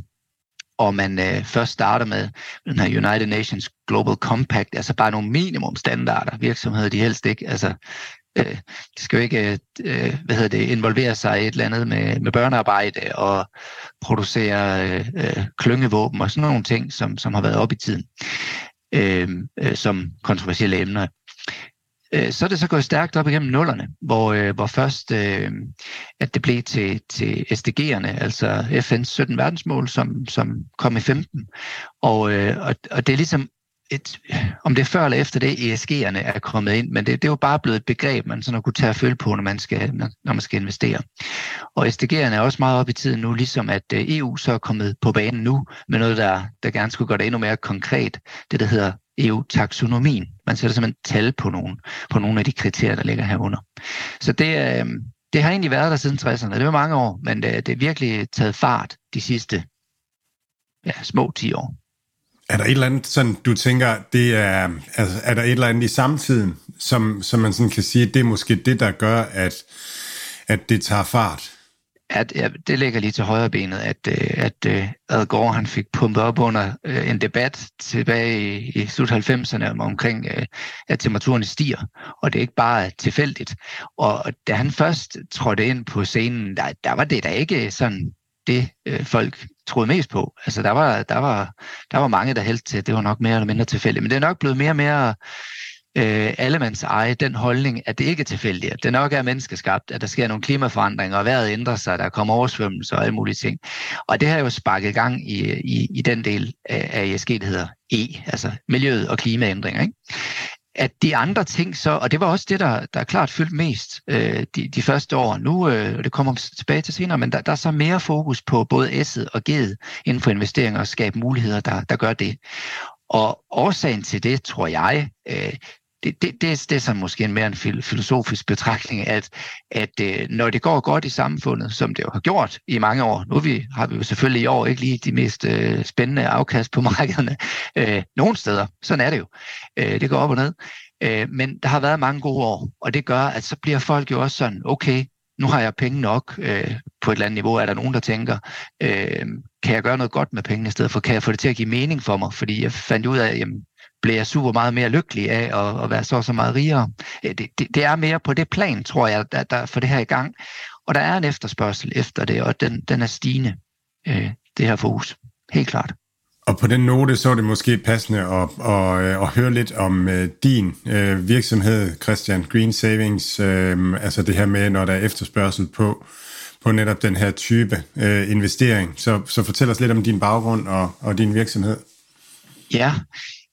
og man øh, først starter med den her United Nations Global Compact, altså bare nogle minimumstandarder, virksomheder de helst ikke, altså øh, de skal jo ikke øh, øh hvad hedder det, involvere sig i et eller andet med, med børnearbejde og producere øh, øh, klyngevåben og sådan nogle ting, som, som har været op i tiden øh, øh, som kontroversielle emner. Øh, så er det så gået stærkt op igennem nullerne, hvor, øh, hvor først øh, at det blev til, til SDG'erne, altså FN's 17 verdensmål, som, som kom i 15. Og, øh, og, og det er ligesom et, om det er før eller efter det, ESG'erne er kommet ind, men det, det er jo bare blevet et begreb, man sådan kunne tage og følge på, når man skal, når man skal investere. Og SDG'erne er også meget op i tiden nu, ligesom at øh, EU så er kommet på banen nu med noget, der, der gerne skulle gøre det endnu mere konkret, det der hedder EU-taksonomien. Man sætter simpelthen tal på nogle, på nogle af de kriterier, der ligger herunder. Så det, øh, det har egentlig været der siden 60'erne. Det var mange år, men det, det er virkelig taget fart de sidste ja, små 10 år. Er der et eller andet, sådan, du tænker, det er, altså, er der et eller andet i samtiden, som, som man sådan kan sige, det er måske det, der gør, at, at det tager fart? At ja, det ligger lige til højre benet, at, øh, at, at Ad Gore han fik pumpet op under uh, en debat tilbage i, i slut 90'erne om, omkring, uh, at temperaturen stiger, og det er ikke bare tilfældigt. Og da han først trådte ind på scenen, der, der var det da ikke sådan det, uh, folk troede mest på. Altså der var, der var, der var mange, der hældte til, at det var nok mere eller mindre tilfældigt, men det er nok blevet mere og mere øh, allemands eje den holdning, at det ikke er tilfældigt, at det nok er menneskeskabt, at der sker nogle klimaforandringer, og vejret ændrer sig, der kommer oversvømmelser og alle mulige ting. Og det har jo sparket gang i, i, i den del af, af ESG, der hedder E, altså miljøet og klimaændringer. Ikke? at de andre ting så, og det var også det, der, der er klart fyldt mest øh, de, de første år. Nu, øh, og det kommer tilbage til senere, men der, der er så mere fokus på både S'et og G'et inden for investeringer og skabe muligheder, der, der gør det. Og årsagen til det, tror jeg, øh, det, det, det, det er så måske en mere en filosofisk betragtning, at, at øh, når det går godt i samfundet, som det jo har gjort i mange år, nu vi, har vi jo selvfølgelig i år ikke lige de mest øh, spændende afkast på markederne, øh, nogle steder, sådan er det jo, øh, det går op og ned, øh, men der har været mange gode år, og det gør, at så bliver folk jo også sådan, okay, nu har jeg penge nok øh, på et eller andet niveau, er der nogen, der tænker, øh, kan jeg gøre noget godt med pengene i stedet for, kan jeg få det til at give mening for mig, fordi jeg fandt ud af, jamen, bliver jeg super meget mere lykkelig af at, at være så så meget rigere. Det, det, det er mere på det plan, tror jeg, der, der for det her i gang. Og der er en efterspørgsel efter det, og den, den er stigende, øh, det her fokus. Helt klart. Og på den note, så er det måske passende at, at, øh, at høre lidt om uh, din uh, virksomhed, Christian Green Savings, uh, altså det her med, når der er efterspørgsel på, på netop den her type uh, investering. Så, så fortæl os lidt om din baggrund og, og din virksomhed. Ja,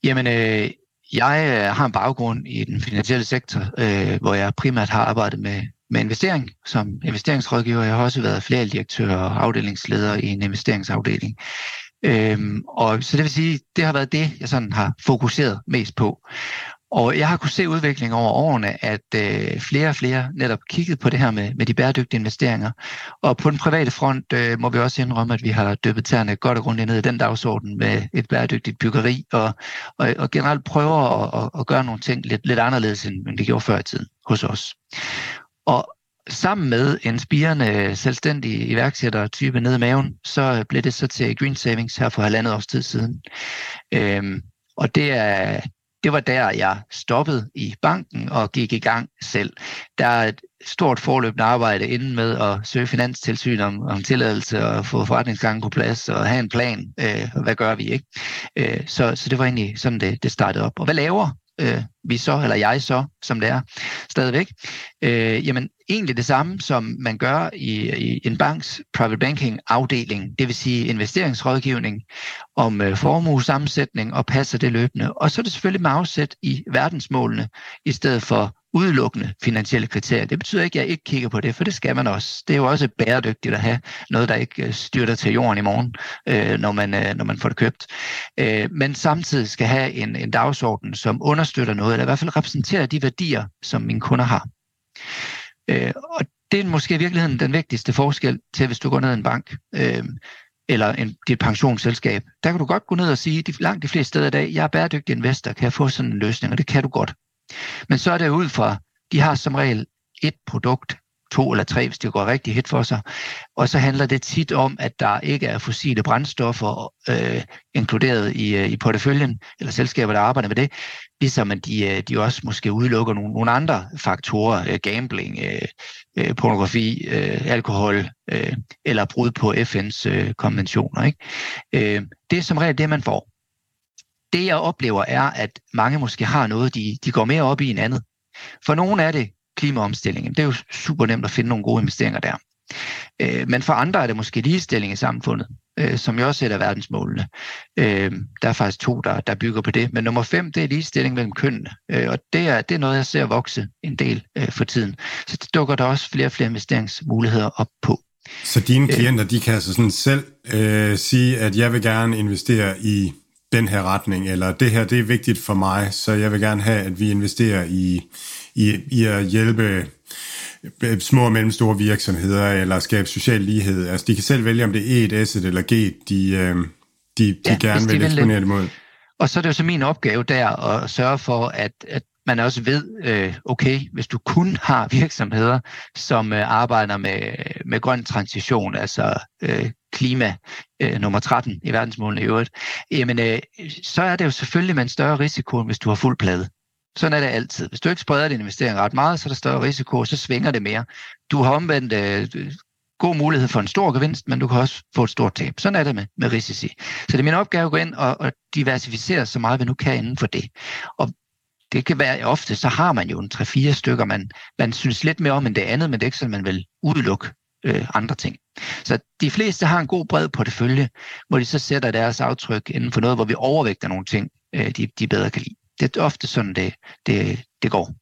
Jamen, øh, jeg øh, har en baggrund i den finansielle sektor, øh, hvor jeg primært har arbejdet med, med investering som investeringsrådgiver. Jeg har også været flere direktør og afdelingsleder i en investeringsafdeling. Øhm, og så det vil sige, det har været det, jeg sådan har fokuseret mest på. Og jeg har kunnet se udviklingen over årene, at øh, flere og flere netop kigget på det her med, med de bæredygtige investeringer. Og på den private front øh, må vi også indrømme, at vi har døbet tæerne godt og grundigt ned i den dagsorden med et bæredygtigt byggeri, og, og, og generelt prøver at, at, at gøre nogle ting lidt, lidt anderledes, end vi gjorde før i tiden hos os. Og sammen med en spirende selvstændig iværksætter-type nede i maven, så blev det så til Green Savings her for halvandet års tid siden. Øhm, og det er det var der, jeg stoppede i banken og gik i gang selv. Der er et stort forløbende arbejde inden med at søge finanstilsyn om, om tilladelse og få forretningsgangen på plads og have en plan. Øh, hvad gør vi ikke? Øh, så, så det var egentlig sådan, det, det startede op. Og hvad laver øh, vi så, eller jeg så, som det er stadigvæk, øh, jamen egentlig det samme, som man gør i, i en banks private banking afdeling, det vil sige investeringsrådgivning om øh, formuesammensætning og passer det løbende. Og så er det selvfølgelig med afsæt i verdensmålene, i stedet for udelukkende finansielle kriterier. Det betyder ikke, at jeg ikke kigger på det, for det skal man også. Det er jo også bæredygtigt at have noget, der ikke øh, styrter til jorden i morgen, øh, når, man, øh, når man får det købt. Øh, men samtidig skal have en, en dagsorden, som understøtter noget, eller i hvert fald repræsenterer de værdier, som mine kunder har. Øh, og det er måske i virkeligheden den vigtigste forskel til, hvis du går ned i en bank. Øh, eller en, dit pensionsselskab, der kan du godt gå ned og sige, de, langt de fleste steder i dag, jeg er bæredygtig investor, kan jeg få sådan en løsning, og det kan du godt. Men så er det ud fra, de har som regel et produkt, to eller tre, hvis det går rigtig hit for sig. Og så handler det tit om, at der ikke er fossile brændstoffer øh, inkluderet i, øh, i porteføljen, eller selskaber, der arbejder med det, ligesom at de, øh, de også måske udelukker nogle, nogle andre faktorer, øh, gambling, øh, øh pornografi, øh, alkohol øh, eller brud på FN's øh, konventioner. Ikke? Øh, det er som regel det, man får. Det jeg oplever er, at mange måske har noget, de, de går mere op i end andet. For nogle er det klimaomstillingen. Det er jo super nemt at finde nogle gode investeringer der. Øh, men for andre er det måske ligestilling i samfundet, øh, som jo også er verdensmålene. Øh, der er faktisk to, der, der bygger på det. Men nummer fem, det er ligestilling mellem kønnene. Øh, og det er, det er noget, jeg ser vokse en del øh, for tiden. Så det dukker der også flere og flere investeringsmuligheder op på. Så dine øh. klienter, de kan altså sådan selv øh, sige, at jeg vil gerne investere i den her retning, eller det her, det er vigtigt for mig, så jeg vil gerne have, at vi investerer i, i, i at hjælpe øh, små og mellemstore virksomheder, eller skabe social lighed. Altså, de kan selv vælge, om det er et asset eller G, de, øh, de, de ja, gerne vil eksponere det mod. Og så er det jo så min opgave der at sørge for, at, at man også ved, øh, okay, hvis du kun har virksomheder, som øh, arbejder med, med grøn transition, altså øh, klima øh, nummer 13 i verdensmålene i øvrigt, jamen, øh, så er det jo selvfølgelig med en større risiko, end hvis du har fuld plade. Sådan er det altid. Hvis du ikke spreder din investering ret meget, så er der større risiko, og så svinger det mere. Du har omvendt øh, god mulighed for en stor gevinst, men du kan også få et stort tab. Sådan er det med, med risici. Så det er min opgave at gå ind og, og diversificere så meget, vi nu kan inden for det. Og det kan være ofte, så har man jo en 3-4 stykker, man, man synes lidt mere om end det andet, men det er ikke sådan, man vil udelukke øh, andre ting. Så de fleste har en god bred portefølje, hvor de så sætter deres aftryk inden for noget, hvor vi overvægter nogle ting, øh, de, de bedre kan lide. Det er ofte sådan, det, det, det går.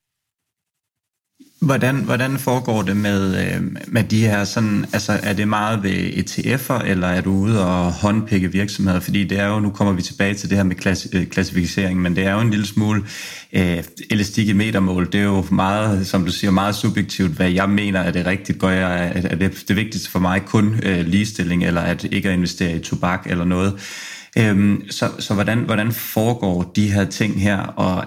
Hvordan, hvordan foregår det med, øh, med de her sådan, altså er det meget ved ETF'er, eller er du ude og håndpikke virksomheder? Fordi det er jo, nu kommer vi tilbage til det her med klass, øh, klassificering, men det er jo en lille smule øh, elastik i metermål. Det er jo meget, som du siger, meget subjektivt, hvad jeg mener er det rigtigt. Går jeg, er det, det vigtigste for mig kun øh, ligestilling, eller at ikke at investere i tobak eller noget? Øhm, så så hvordan, hvordan foregår de her ting her, og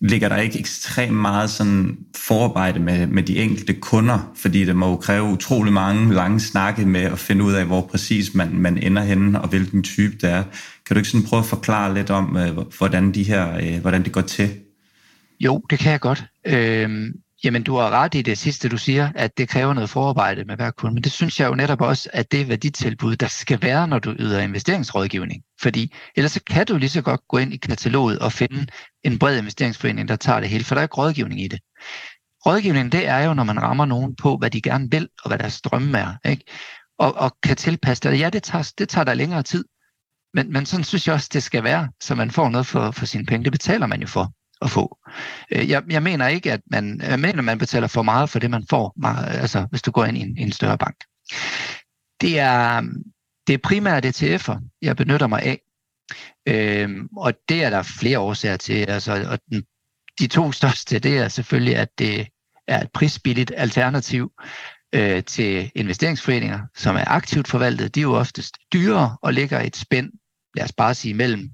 ligger der ikke ekstremt meget sådan forarbejde med, med de enkelte kunder, fordi det må jo kræve utrolig mange lange snakke med at finde ud af, hvor præcis man, man ender henne, og hvilken type det er. Kan du ikke sådan prøve at forklare lidt om, øh, hvordan, de her, øh, hvordan det går til? Jo, det kan jeg godt. Øhm, Jamen, du har ret i det sidste, du siger, at det kræver noget forarbejde med hver kunde. Men det synes jeg jo netop også, at det er værditilbud, der skal være, når du yder investeringsrådgivning. Fordi ellers så kan du lige så godt gå ind i kataloget og finde en bred investeringsforening, der tager det hele, for der er ikke rådgivning i det. Rådgivning, det er jo, når man rammer nogen på, hvad de gerne vil, og hvad deres drømme er. Ikke? Og, og kan tilpasse det. Ja, det tager, det tager der længere tid. Men, men sådan synes jeg også, det skal være, så man får noget for, for sine penge. Det betaler man jo for at få. Øh, jeg, jeg mener ikke, at man, jeg mener, man betaler for meget for det, man får, meget, altså hvis du går ind i en, i en større bank. Det er, det er primært ETF'er, jeg benytter mig af. Øhm, og det er der flere årsager til. Altså, og den, de to største, det er selvfølgelig, at det er et prisbilligt alternativ øh, til investeringsforeninger, som er aktivt forvaltet. De er jo oftest dyrere og ligger et spænd, lad os bare sige, mellem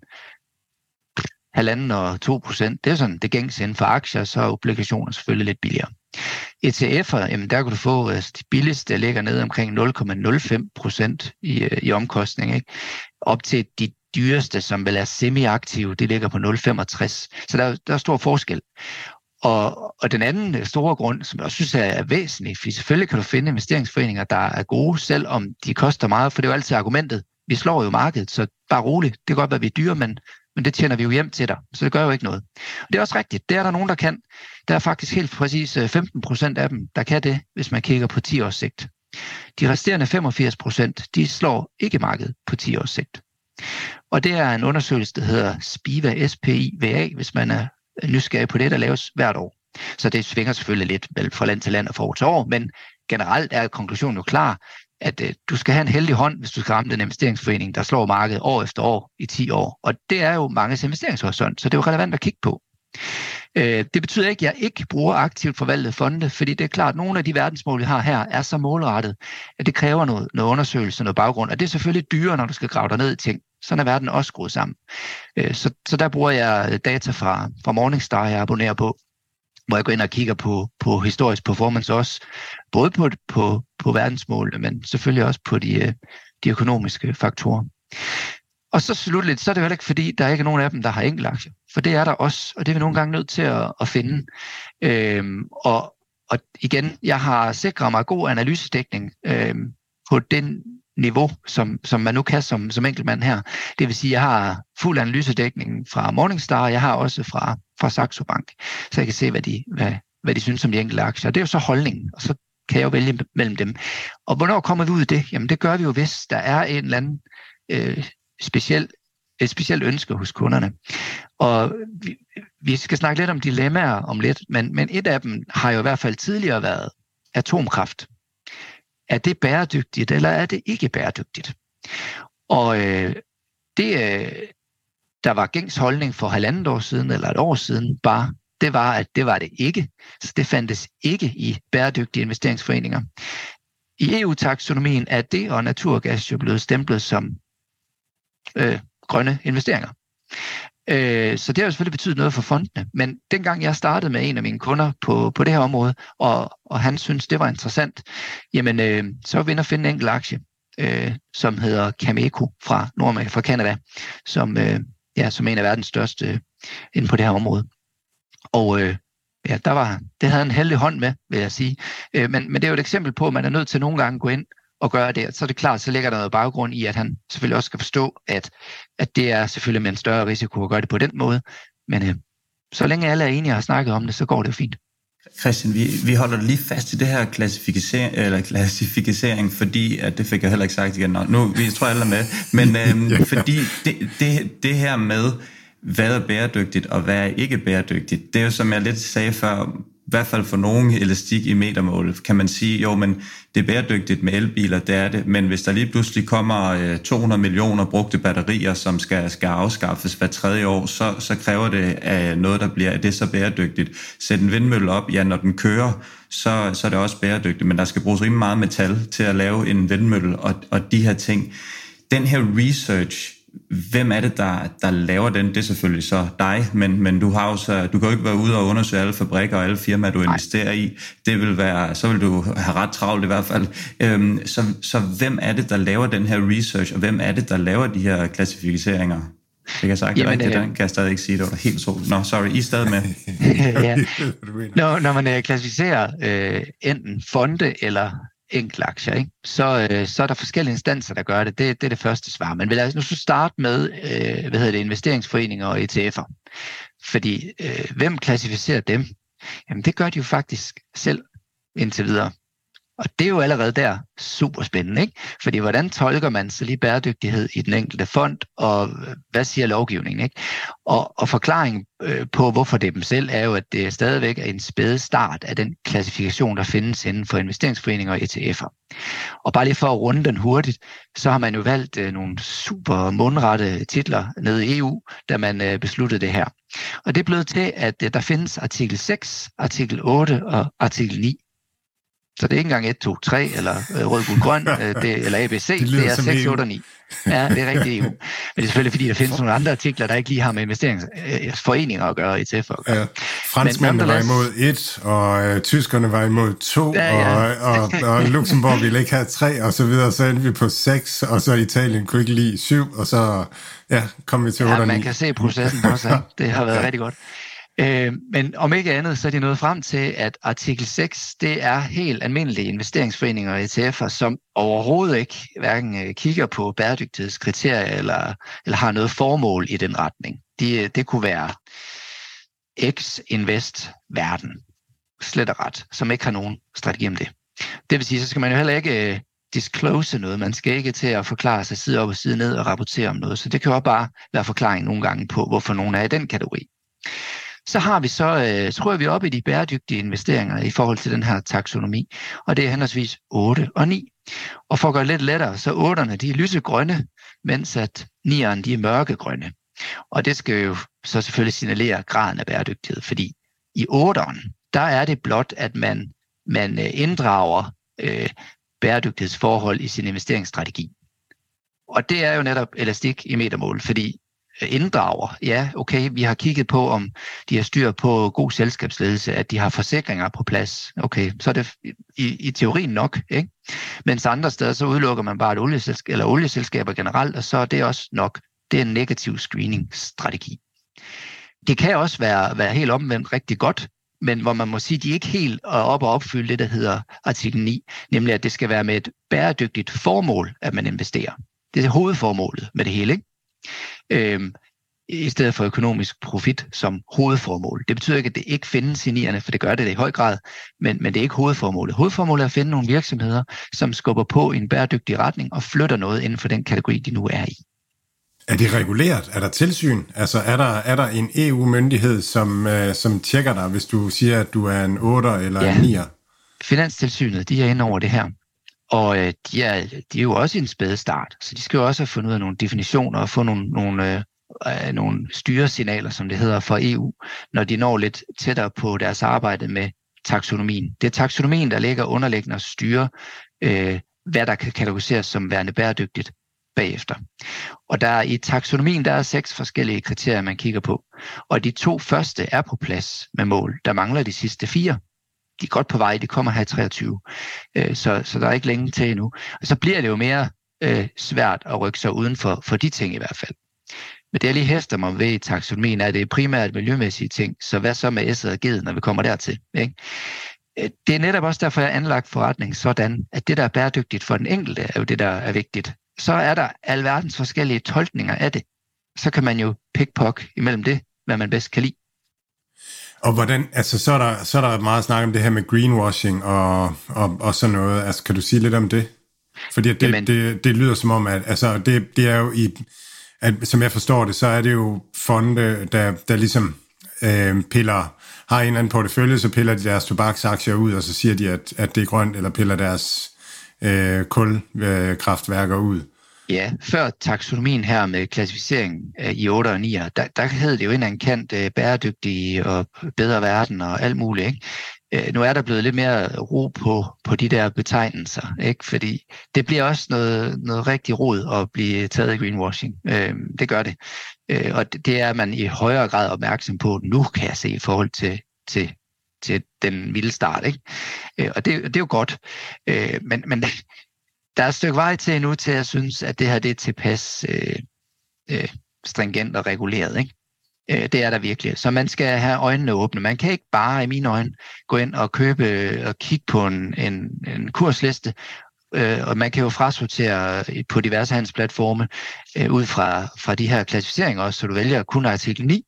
halvanden og 2 procent. Det er sådan det gængs inden for aktier, så er obligationer selvfølgelig lidt billigere. ETF'er, jamen der kan du få altså de billigste, der ligger ned omkring 0,05 procent i, øh, i omkostning. Ikke? Op til de dyreste, som vel er semiaktive, det ligger på 0,65. Så der, der er stor forskel. Og, og den anden øh, store grund, som jeg synes er væsentlig, for selvfølgelig kan du finde investeringsforeninger, der er gode, selvom de koster meget, for det er jo altid argumentet. Vi slår jo markedet, så bare roligt. Det kan godt være, at vi er dyre, men men det tjener vi jo hjem til dig, så det gør jo ikke noget. Og det er også rigtigt, det er der nogen, der kan. Der er faktisk helt præcis øh, 15 procent af dem, der kan det, hvis man kigger på 10 års sigt. De resterende 85 procent, de slår ikke markedet på 10 års sigt. Og det er en undersøgelse, der hedder SPIVA, SPIVA, hvis man er nysgerrig på det, der laves hvert år. Så det svinger selvfølgelig lidt fra land til land og fra år til år, men generelt er konklusionen jo klar, at øh, du skal have en heldig hånd, hvis du skal ramme den investeringsforening, der slår markedet år efter år i 10 år. Og det er jo mange investeringshorisont, så det er jo relevant at kigge på. Øh, det betyder ikke, at jeg ikke bruger aktivt forvaltede fonde, fordi det er klart, at nogle af de verdensmål, vi har her, er så målrettet, at det kræver noget, noget undersøgelse, noget baggrund, og det er selvfølgelig dyrere, når du skal grave dig ned i ting. Sådan er verden også skruet sammen. Øh, så, så der bruger jeg data fra, fra Morningstar, jeg abonnerer på, hvor jeg går ind og kigger på, på historisk performance også, både på, på, på verdensmålene, men selvfølgelig også på de, øh, de økonomiske faktorer. Og så slutligt, så er det heller ikke fordi, der er ikke nogen af dem, der har enkeltaktier. For det er der også, og det er vi nogle gange nødt til at, at finde. Øhm, og, og igen, jeg har sikret mig god analysedækning øhm, på den niveau, som, som man nu kan som, som enkeltmand her. Det vil sige, at jeg har fuld analysedækning fra Morningstar, og jeg har også fra, fra Saxo Bank, så jeg kan se, hvad de, hvad, hvad de synes om de enkelte aktier. Og det er jo så holdningen, og så kan jeg jo vælge mellem dem. Og hvornår kommer vi ud af det? Jamen det gør vi jo, hvis der er en eller anden øh, speciel, et specielt ønske hos kunderne. Og vi, vi skal snakke lidt om dilemmaer om lidt, men, men et af dem har jo i hvert fald tidligere været atomkraft. Er det bæredygtigt, eller er det ikke bæredygtigt? Og øh, det, øh, der var gængs holdning for halvandet år siden, eller et år siden, bare det var, at det var det ikke. Så det fandtes ikke i bæredygtige investeringsforeninger. I EU-taksonomien er det og naturgas jo blevet stemplet som øh, grønne investeringer. Øh, så det har jo selvfølgelig betydet noget for fondene. Men dengang jeg startede med en af mine kunder på, på det her område, og, og han synes det var interessant, jamen øh, så var vi inde og finde en enkelt aktie, øh, som hedder Cameco fra Nordamerika, fra Canada, som, øh, ja, som en af verdens største øh, inden på det her område. Og øh, ja, der var, det havde en heldig hånd med, vil jeg sige. Øh, men, men det er jo et eksempel på, at man er nødt til nogle gange at gå ind og gøre det. Så er det klart, så ligger der noget baggrund i, at han selvfølgelig også skal forstå, at, at det er selvfølgelig med en større risiko at gøre det på den måde. Men øh, så længe alle er enige og har snakket om det, så går det jo fint. Christian, vi, vi holder lige fast i det her klassificering, eller klassificering, fordi, at det fik jeg heller ikke sagt igen, Nå, nu vi tror alle er med, men øhm, fordi det, det, det her med, hvad er bæredygtigt og hvad er ikke bæredygtigt, det er jo som jeg lidt sagde før, i hvert fald for nogen elastik i metermål, kan man sige, jo, men det er bæredygtigt med elbiler, det er det, men hvis der lige pludselig kommer øh, 200 millioner brugte batterier, som skal, skal afskaffes hver tredje år, så, så kræver det af noget, der bliver, at det så bæredygtigt. Sæt en vindmølle op, ja, når den kører, så, så er det også bæredygtigt, men der skal bruges rimelig meget metal til at lave en vindmølle og, og de her ting. Den her research, hvem er det, der, der laver den? Det er selvfølgelig så dig, men, men du, har også, du kan jo ikke være ude og undersøge alle fabrikker og alle firmaer, du investerer i. Det vil være, så vil du have ret travlt i hvert fald. Øhm, så, så hvem er det, der laver den her research, og hvem er det, der laver de her klassificeringer? Det kan jeg sagt Jamen, rigtigt, øh, den kan jeg stadig ikke sige, det var helt så. Nå, sorry, I er stadig med. ja. når, når man øh, klassificerer øh, enten fonde eller enkeltaktier, ikke? Så, øh, så er der forskellige instanser, der gør det. Det, det er det første svar. Men lad os nu starte med øh, hvad hedder det, investeringsforeninger og ETF'er. Fordi øh, hvem klassificerer dem? Jamen det gør de jo faktisk selv indtil videre. Og det er jo allerede der super spændende, ikke? Fordi hvordan tolker man så lige bæredygtighed i den enkelte fond, og øh, hvad siger lovgivningen, ikke? Og, og forklaringen øh, på, hvorfor det er dem selv, er jo, at det stadigvæk er en spæde start af den klassifikation, der findes inden for investeringsforeninger og ETF'er. Og bare lige for at runde den hurtigt, så har man jo valgt øh, nogle super mundrette titler nede i EU, da man besluttede det her. Og det er blevet til, at der findes artikel 6, artikel 8 og artikel 9 så det er ikke engang 1, 2, 3 eller øh, rød, guld, grøn, øh, det, eller ABC, det, det er 6, 8 og 9. Ja, det er rigtigt EU. Men det er selvfølgelig, fordi der findes nogle andre artikler, der ikke lige har med investeringsforeninger at gøre, ETF'er at gøre. Ja, franskmændene var imod 1, og øh, tyskerne var imod 2, ja, ja. Og, og, og Luxembourg ville ikke have 3, og så videre, så endte vi på 6, og så Italien kunne ikke lide 7, og så ja, kom vi til 8 ja, man kan se processen også. Det har været ja. rigtig godt. Øh, men om ikke andet, så er de nået frem til, at artikel 6, det er helt almindelige investeringsforeninger og ETF'er, som overhovedet ikke hverken øh, kigger på bæredygtighedskriterier eller, eller har noget formål i den retning. De, øh, det kunne være X-Invest Verden, slet og ret, som ikke har nogen strategi om det. Det vil sige, så skal man jo heller ikke øh, disclose noget. Man skal ikke til at forklare sig side op og side ned og rapportere om noget. Så det kan jo bare være forklaring nogle gange på, hvorfor nogen er i den kategori. Så har vi så, øh, så rører vi op i de bæredygtige investeringer i forhold til den her taksonomi, og det er henholdsvis 8 og 9. Og for at gøre det lidt lettere, så 8'erne de er lysegrønne, mens at 9'erne de er mørkegrønne. Og det skal jo så selvfølgelig signalere graden af bæredygtighed, fordi i 8'eren, der er det blot, at man, man øh, inddrager øh, bæredygtighedsforhold i sin investeringsstrategi. Og det er jo netop elastik i metermål, fordi inddrager, ja, okay, vi har kigget på, om de har styr på god selskabsledelse, at de har forsikringer på plads. Okay, så er det i, i teorien nok, ikke? Mens andre steder, så udelukker man bare et olieselskab, eller olieselskaber generelt, og så er det også nok. Det er en negativ screening-strategi. Det kan også være, være helt omvendt rigtig godt, men hvor man må sige, at de ikke helt er op og opfylde det, der hedder artikel 9, nemlig at det skal være med et bæredygtigt formål, at man investerer. Det er hovedformålet med det hele. Ikke? Øhm, i stedet for økonomisk profit som hovedformål. Det betyder ikke, at det ikke findes i nierne, for det gør det, det i høj grad, men, men det er ikke hovedformålet. Hovedformålet er at finde nogle virksomheder, som skubber på i en bæredygtig retning og flytter noget inden for den kategori, de nu er i. Er det reguleret? Er der tilsyn? Altså er der, er der en EU-myndighed, som, øh, som tjekker dig, hvis du siger, at du er en 8 eller ja. en 9? Finanstilsynet, de er inde over det her. Og øh, de, er, de er jo også i en spæde start, så de skal jo også have fundet ud af nogle definitioner og få nogle, nogle, øh, øh, nogle styresignaler, som det hedder, for EU, når de når lidt tættere på deres arbejde med taksonomien. Det er taksonomien, der ligger underliggende og styrer, øh, hvad der kan kategoriseres som værende bæredygtigt bagefter. Og der i taksonomien, der er seks forskellige kriterier, man kigger på. Og de to første er på plads med mål. Der mangler de sidste fire. De er godt på vej, de kommer her i 23. Øh, så, så der er ikke længe til endnu. Og så bliver det jo mere øh, svært at rykke sig uden for, for de ting i hvert fald. Men det jeg lige hæfter mig ved i taksonomien, er, at det er primært miljømæssige ting. Så hvad så med S'et og G'et, når vi kommer dertil? Ikke? Øh, det er netop også derfor, jeg har anlagt forretning sådan, at det, der er bæredygtigt for den enkelte, er jo det, der er vigtigt så er der alverdens forskellige tolkninger af det. Så kan man jo pickpock imellem det, hvad man bedst kan lide. Og hvordan, altså så er, der, så er der meget snak om det her med greenwashing og, og, og sådan noget. Altså kan du sige lidt om det? Fordi det, Jamen, det, det lyder som om, at altså, det, det er jo i, at, som jeg forstår det, så er det jo fonde, der, der ligesom øh, piller, har en eller anden portefølje, så piller de deres tobaksaktier ud, og så siger de, at, at det er grønt, eller piller deres øh, kulkraftværker ud. Ja, før taksonomien her med klassificering øh, i 8 og 9, der, der hed det jo en kant øh, bæredygtig og bedre verden og alt muligt. Ikke? Øh, nu er der blevet lidt mere ro på, på de der betegnelser, ikke? fordi det bliver også noget, noget rigtig rod at blive taget i greenwashing. Det gør det. Og det, er man i højere grad opmærksom på nu, kan jeg se, i forhold til, til til den vilde start. Ikke? Og det, det er jo godt. Men, men der er et stykke vej til nu til, at jeg synes, at det her det er tilpas øh, øh, stringent og reguleret. Ikke? Øh, det er der virkelig. Så man skal have øjnene åbne. Man kan ikke bare, i mine øjne, gå ind og købe og kigge på en, en, en kursliste, øh, og man kan jo frasortere øh, på diverse handelsplatforme øh, ud fra, fra de her klassificeringer også, så du vælger kun artikel 9,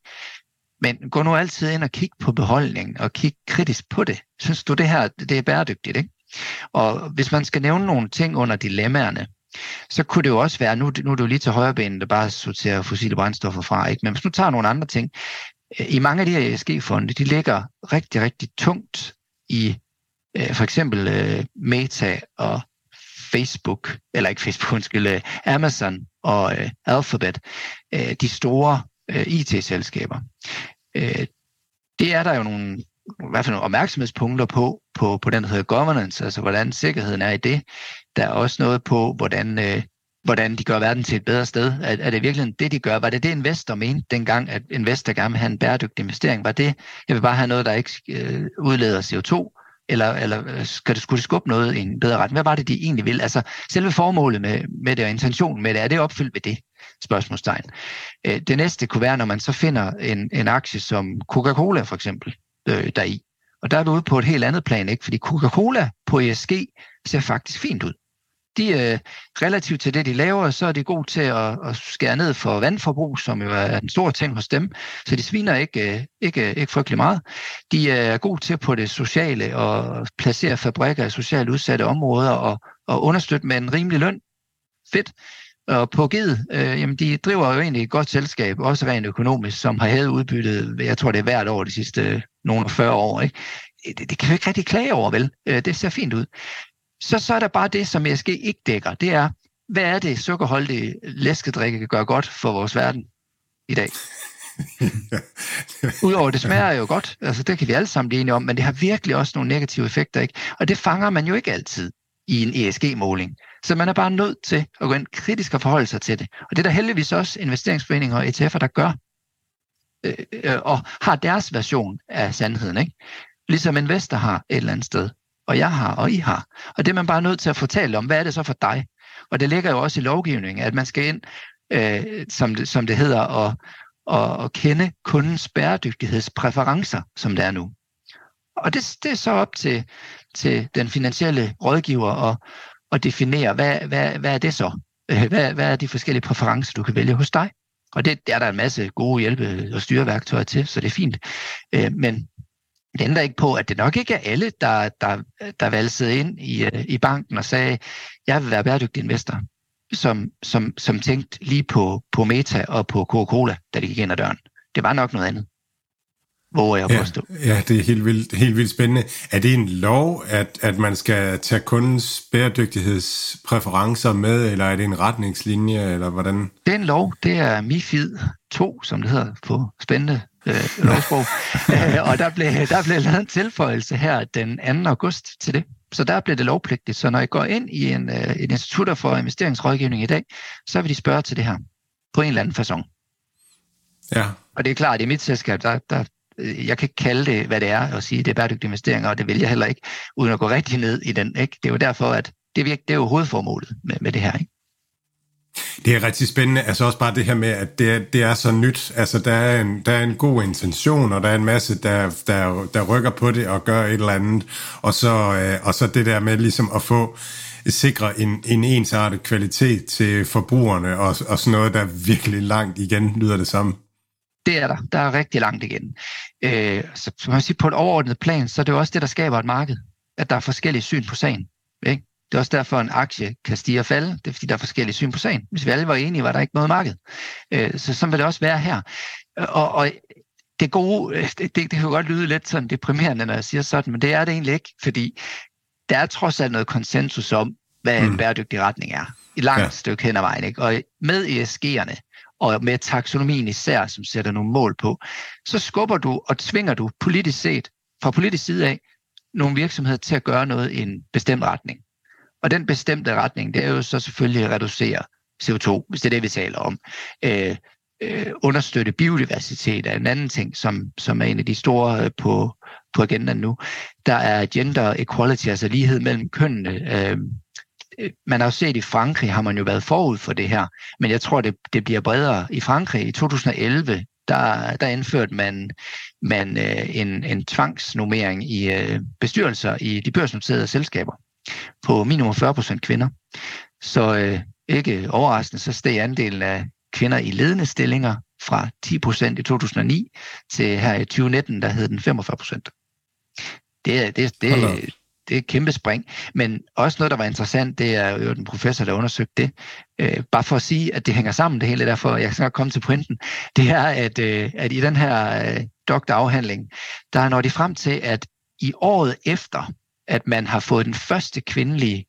men gå nu altid ind og kig på beholdningen og kig kritisk på det. Synes du, det her det er bæredygtigt? Ikke? Og hvis man skal nævne nogle ting under dilemmaerne, så kunne det jo også være, nu, nu er du lige til højre benet, der bare sorterer fossile brændstoffer fra, ikke? men hvis du tager nogle andre ting, i mange af de her ESG-fonde, de ligger rigtig, rigtig tungt i øh, for eksempel øh, Meta og Facebook, eller ikke Facebook, undskyld, øh, Amazon og øh, Alphabet, øh, de store øh, IT-selskaber. Øh, det er der jo nogle, i hvert fald nogle opmærksomhedspunkter på, på, på den, der hedder governance, altså hvordan sikkerheden er i det. Der er også noget på, hvordan, øh, hvordan de gør verden til et bedre sted. Er, er det virkelig det, de gør? Var det det, investor mente dengang, at investor gerne vil have en bæredygtig investering? Var det, jeg vil bare have noget, der ikke øh, udleder CO2, eller, eller øh, skal det, skulle det skubbe noget i en bedre retning? Hvad var det, de egentlig vil? Altså selve formålet med, med det og intentionen med det, er det opfyldt ved det? Spørgsmålstegn. Øh, det næste kunne være, når man så finder en, en aktie som Coca-Cola for eksempel øh, deri. Og der er vi ude på et helt andet plan, ikke? fordi Coca-Cola på ESG ser faktisk fint ud. De øh, relativt til det, de laver, så er de gode til at, at skære ned for vandforbrug, som jo er en stor ting hos dem. Så de sviner ikke, øh, ikke, øh, ikke frygtelig meget. De er gode til på det sociale og placere fabrikker i socialt udsatte områder og, og understøtte med en rimelig løn. Fedt. Og på GID, øh, jamen de driver jo egentlig et godt selskab, også rent økonomisk, som har hævet udbyttet, jeg tror det er hvert år de sidste øh, nogle 40 år. Ikke? Det, det kan vi ikke rigtig klage over, vel? Øh, det ser fint ud. Så, så er der bare det, som ESG ikke dækker. Det er, hvad er det, sukkerholdige læskedrikke kan gøre godt for vores verden i dag? Udover det smager jo godt, altså det kan vi alle sammen blive enige om, men det har virkelig også nogle negative effekter, ikke? Og det fanger man jo ikke altid i en ESG-måling. Så man er bare nødt til at gå ind kritisk og forholde sig til det. Og det er der heldigvis også investeringsforeninger og ETF'er, der gør, øh, øh, og har deres version af sandheden. Ikke? Ligesom investor har et eller andet sted, og jeg har, og I har. Og det er man bare nødt til at fortælle om, hvad er det så for dig? Og det ligger jo også i lovgivningen, at man skal ind, øh, som, det, som det hedder, og, og, og kende kundens bæredygtighedspræferencer, som det er nu. Og det, det er så op til, til den finansielle rådgiver og, at definere, hvad, hvad, hvad er det så? Øh, hvad, hvad er de forskellige præferencer, du kan vælge hos dig? Og det der er der en masse gode hjælpe- og styreværktøjer til, så det er fint. Øh, men det ændrer ikke på, at det nok ikke er alle, der, der, der valgte ind i, øh, i banken og sagde, jeg vil være bæredygtig investor, som, som, som tænkte lige på, på Meta og på Coca-Cola, da de gik ind ad døren. Det var nok noget andet hvor jeg ja, Ja, det er helt vildt, helt vildt spændende. Er det en lov, at, at man skal tage kundens bæredygtighedspræferencer med, eller er det en retningslinje, eller hvordan? Det er en lov. Det er MIFID 2, som det hedder på spændende øh, lovsprog. Øh, og der blev, der blev lavet en tilføjelse her den 2. august til det. Så der blev det lovpligtigt. Så når I går ind i en, øh, en institut for investeringsrådgivning i dag, så vil de spørge til det her på en eller anden façon. Ja. Og det er klart, at i mit selskab, der, der, Øh, jeg kan ikke kalde det, hvad det er, og sige, at det er bæredygtige investeringer, og det vil jeg heller ikke, uden at gå rigtig ned i den. Ikke? Det er jo derfor, at det, virker, det er jo hovedformålet med, med det her. Ikke? Det er rigtig spændende, altså også bare det her med, at det er, det er så nyt, altså der er, en, der er en god intention, og der er en masse, der, der, der rykker på det og gør et eller andet, og så, øh, og så det der med ligesom at få sikre en, en ensartet kvalitet til forbrugerne, og, og sådan noget, der er virkelig langt igen, lyder det samme. Det er der. Der er rigtig langt igen. Øh, så, så man sige, på et overordnet plan, så er det jo også det, der skaber et marked. At der er forskellige syn på sagen. Ikke? Det er også derfor, at en aktie kan stige og falde. Det er fordi, der er forskellige syn på sagen. Hvis vi alle var enige, var der ikke noget marked. Øh, så sådan vil det også være her. Og, og det gode, det, det, det kan jo godt lyde lidt sådan deprimerende, når jeg siger sådan, men det er det egentlig ikke, fordi der er trods alt noget konsensus om, hvad en mm. bæredygtig retning er. I langt ja. stykke hen ad vejen. Ikke? Og med ESG'erne, og med taksonomien især, som sætter nogle mål på, så skubber du og tvinger du politisk set, fra politisk side af, nogle virksomheder til at gøre noget i en bestemt retning. Og den bestemte retning, det er jo så selvfølgelig at reducere CO2, hvis det er det, vi taler om. Øh, øh, understøtte biodiversitet er en anden ting, som, som er en af de store øh, på, på agendaen nu. Der er gender equality, altså lighed mellem kønnene. Øh, Øh, man har jo set i Frankrig, har man jo været forud for det her, men jeg tror, det, det bliver bredere. I Frankrig i 2011, der, der indførte man, man øh, en, en tvangsnummering i øh, bestyrelser i de børsnoterede selskaber på minimum 40 procent kvinder. Så øh, ikke overraskende, så steg andelen af kvinder i ledende stillinger fra 10 procent i 2009 til her i 2019, der hed den 45 procent. Det, det, det, det er et kæmpe spring. Men også noget, der var interessant, det er jo den professor, der undersøgte det. Øh, bare for at sige, at det hænger sammen det hele, derfor jeg skal nok komme til pointen. Det er, at, øh, at i den her øh, doktorafhandling, der når de frem til, at i året efter, at man har fået den første kvindelige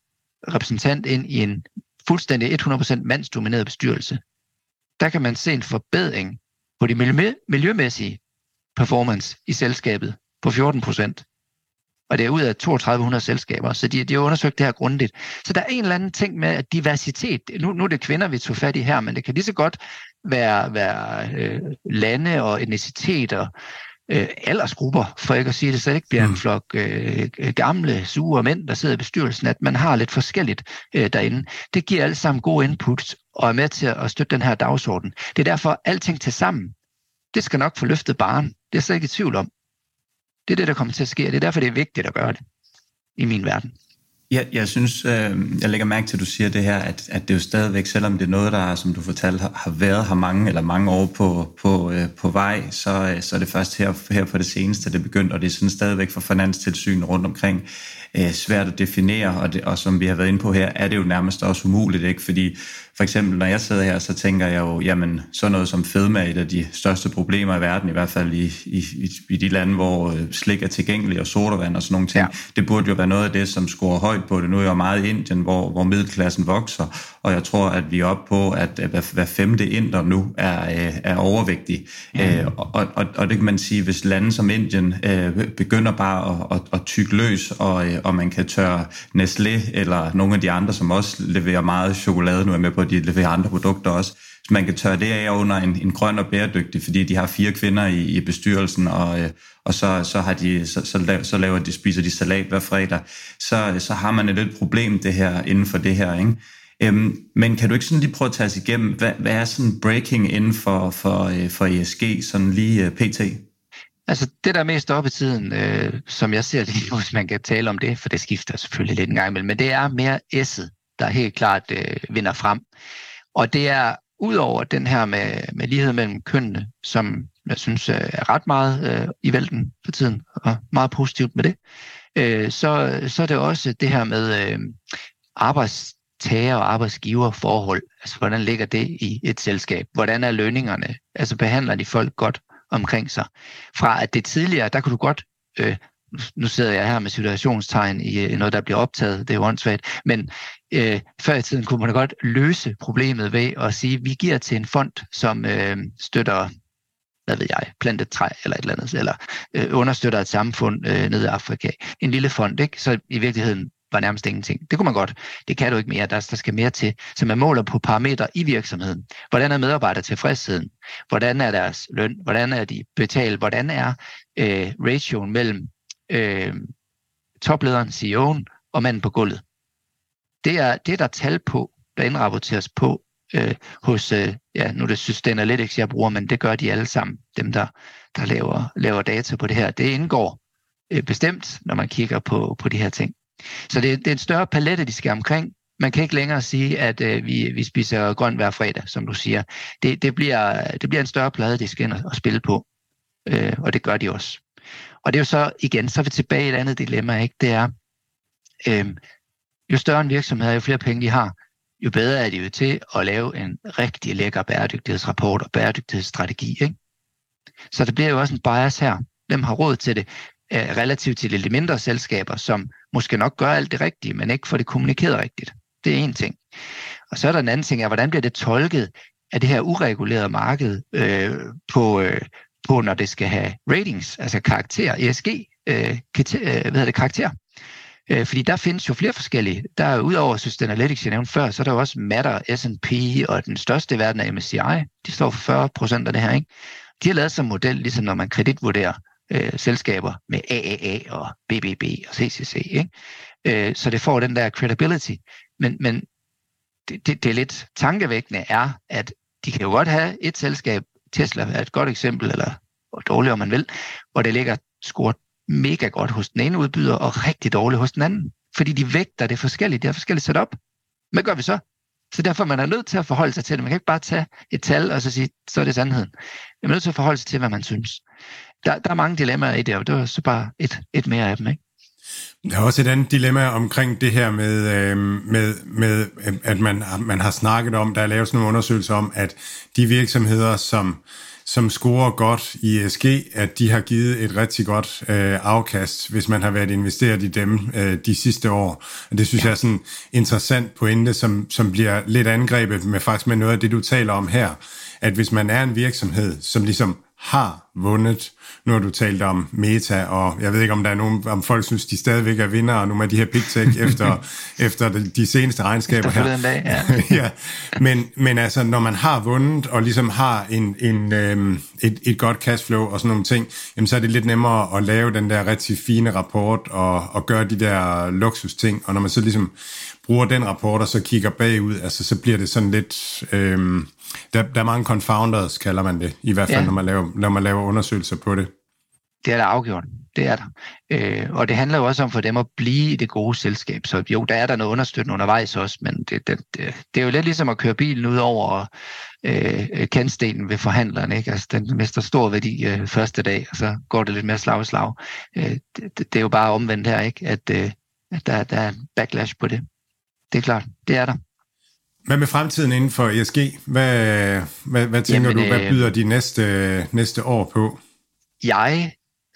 repræsentant ind i en fuldstændig 100% mandsdomineret bestyrelse, der kan man se en forbedring på de miljømæssige performance i selskabet på 14 procent og det er ud af 3200 selskaber, så de, de har undersøgt det her grundigt. Så der er en eller anden ting med at diversitet. Nu, nu er det kvinder, vi tog fat i her, men det kan lige så godt være, være øh, lande og etniciteter, øh, aldersgrupper, for ikke at sige det, så det ikke bliver mm. en flok øh, gamle, sure mænd, der sidder i bestyrelsen, at man har lidt forskelligt øh, derinde. Det giver alle sammen gode inputs og er med til at støtte den her dagsorden. Det er derfor, alting til sammen, det skal nok få løftet barn. Det er jeg slet ikke i tvivl om. Det er det, der kommer til at ske, og det er derfor, det er vigtigt at gøre det i min verden. Jeg, jeg synes, øh, jeg lægger mærke til, at du siger det her, at, at det jo stadigvæk, selvom det er noget, der, som du fortalte, har, har været her mange eller mange år på, på, øh, på vej, så, øh, så er det først her, her på det seneste, det er begyndt, og det er sådan stadigvæk for finanstilsyn rundt omkring øh, svært at definere, og, det, og som vi har været inde på her, er det jo nærmest også umuligt, ikke? fordi for eksempel, når jeg sidder her, så tænker jeg jo, jamen, sådan noget som fedme er et af de største problemer i verden, i hvert fald i, i, i de lande, hvor øh, slik er tilgængelig og sodavand og sådan nogle ting. Ja. Det burde jo være noget af det, som scorer højt på det. Nu er jeg jo meget i Indien, hvor, hvor middelklassen vokser, og jeg tror, at vi er oppe på, at hver, hver femte inder nu er, øh, er overvægtig. Mm. Øh, og, og, og det kan man sige, hvis lande som Indien øh, begynder bare at, at, at tykke løs, og, øh, og man kan tørre Nestlé eller nogle af de andre, som også leverer meget chokolade, nu er med på, at de leverer andre produkter også, så man kan tørre det af under en, en grøn og bæredygtig, fordi de har fire kvinder i, i bestyrelsen, og, øh, og så, så, har de, så, så, laver, så laver de, spiser de salat hver fredag. Så, så har man et lidt problem det her inden for det her, ikke? Øhm, men kan du ikke sådan lige prøve at tage os igennem, hvad, hvad er sådan breaking inden for, for, øh, for ESG, sådan lige øh, pt? Altså det, der er mest op i tiden, øh, som jeg ser det, hvis man kan tale om det, for det skifter selvfølgelig lidt en gang imellem, men det er mere S'et, der helt klart øh, vinder frem. Og det er ud over den her med, med lighed mellem kønnene, som jeg synes øh, er ret meget øh, i vælten for tiden, og meget positivt med det, øh, så, så er det også det her med øh, arbejdstager- og arbejdsgiverforhold. Altså, hvordan ligger det i et selskab? Hvordan er lønningerne? Altså, behandler de folk godt omkring sig? Fra at det tidligere, der kunne du godt øh, nu sidder jeg her med situationstegn i øh, noget, der bliver optaget, det er jo åndssvagt, men øh, før i tiden kunne man godt løse problemet ved at sige, at vi giver til en fond, som øh, støtter hvad ved jeg, plantet træ eller et eller andet, eller øh, understøtter et samfund øh, nede i Afrika. En lille fond, ikke? Så i virkeligheden var nærmest ingenting. Det kunne man godt. Det kan du ikke mere. Der, der skal mere til. Så man måler på parametre i virksomheden. Hvordan er medarbejder tilfredsheden? Hvordan er deres løn? Hvordan er de betalt? Hvordan er øh, ratioen mellem øh, toplederen, CEO'en og manden på gulvet? Det er, det er der tal på, der indrapporteres på øh, hos, øh, ja, nu er det Sustainalytics, jeg bruger, men det gør de alle sammen, dem der, der laver, laver data på det her. Det indgår øh, bestemt, når man kigger på, på de her ting. Så det, det er en større palette, de skal omkring. Man kan ikke længere sige, at øh, vi, vi spiser grønt hver fredag, som du siger. Det, det, bliver, det bliver en større plade, de skal ind og, og spille på. Øh, og det gør de også. Og det er jo så, igen, så er vi tilbage i et andet dilemma, ikke? Det er, øh, jo større en virksomhed jo flere penge de har, jo bedre er de jo til at lave en rigtig lækker bæredygtighedsrapport og bæredygtighedsstrategi. Ikke? Så der bliver jo også en bias her. Hvem har råd til det? Øh, relativt til de mindre selskaber, som måske nok gør alt det rigtige, men ikke får det kommunikeret rigtigt. Det er en ting. Og så er der en anden ting, er, hvordan bliver det tolket af det her uregulerede marked øh, på, øh, på, når det skal have ratings, altså karakter, ESG, øh, kriter, øh, hvad hedder det, karakter. Øh, fordi der findes jo flere forskellige. Der er udover Sustainalytics, jeg nævnte før, så er der jo også Matter, S&P og den største i verden er MSCI. De står for 40 procent af det her. Ikke? De har lavet som model, ligesom når man kreditvurderer øh, selskaber med AAA og BBB og CCC. Ikke? Øh, så det får den der credibility. Men, men det, det, det er lidt tankevækkende er, at de kan jo godt have et selskab, Tesla er et godt eksempel, eller dårligt om man vil, hvor det ligger scoret mega godt hos den ene udbyder, og rigtig dårligt hos den anden. Fordi de vægter det forskelligt, de har forskelligt setup. Hvad gør vi så? Så derfor man er nødt til at forholde sig til det. Man kan ikke bare tage et tal og så sige, så er det sandheden. Man er nødt til at forholde sig til, hvad man synes. Der, der er mange dilemmaer i det, og det var så bare et, et mere af dem. Ikke? Der er også et andet dilemma omkring det her med, øh, med, med at man, man har snakket om, der er lavet sådan nogle undersøgelser om, at de virksomheder, som som scorer godt i ESG, at de har givet et rigtig godt øh, afkast, hvis man har været investeret i dem øh, de sidste år. Og det synes ja. jeg er sådan en interessant pointe, som, som bliver lidt angrebet med faktisk med noget af det, du taler om her. At hvis man er en virksomhed, som ligesom har vundet. Nu har du talt om Meta, og jeg ved ikke, om der er nogen, om folk synes, de stadigvæk er vinder, og nogle af de her big tech efter, efter de, seneste regnskaber her. Dag, ja. ja. Men, men altså, når man har vundet, og ligesom har en, en, øhm, et, et godt cashflow og sådan nogle ting, jamen, så er det lidt nemmere at lave den der rigtig fine rapport, og, og gøre de der luksus ting, og når man så ligesom bruger den rapport, og så kigger bagud, altså, så bliver det sådan lidt... Øhm, der, der er mange confounders, kalder man det, i hvert fald, ja. når, man laver, når man laver undersøgelser på det. Det er der afgjort. Det er der. Øh, og det handler jo også om for dem at blive i det gode selskab. Så jo, der er der noget understøttende undervejs også, men det, det, det, det er jo lidt ligesom at køre bilen ud over øh, kendstenen ved forhandleren. Ikke? Altså, den mister stor værdi øh, første dag, og så går det lidt mere slag og slag. Øh, det, det, det er jo bare omvendt her, ikke? At, øh, at der, der er en backlash på det. Det er klart, det er der. Hvad med fremtiden inden for ESG? Hvad, hvad, hvad tænker Jamen, du, hvad øh, byder de næste, næste år på? Jeg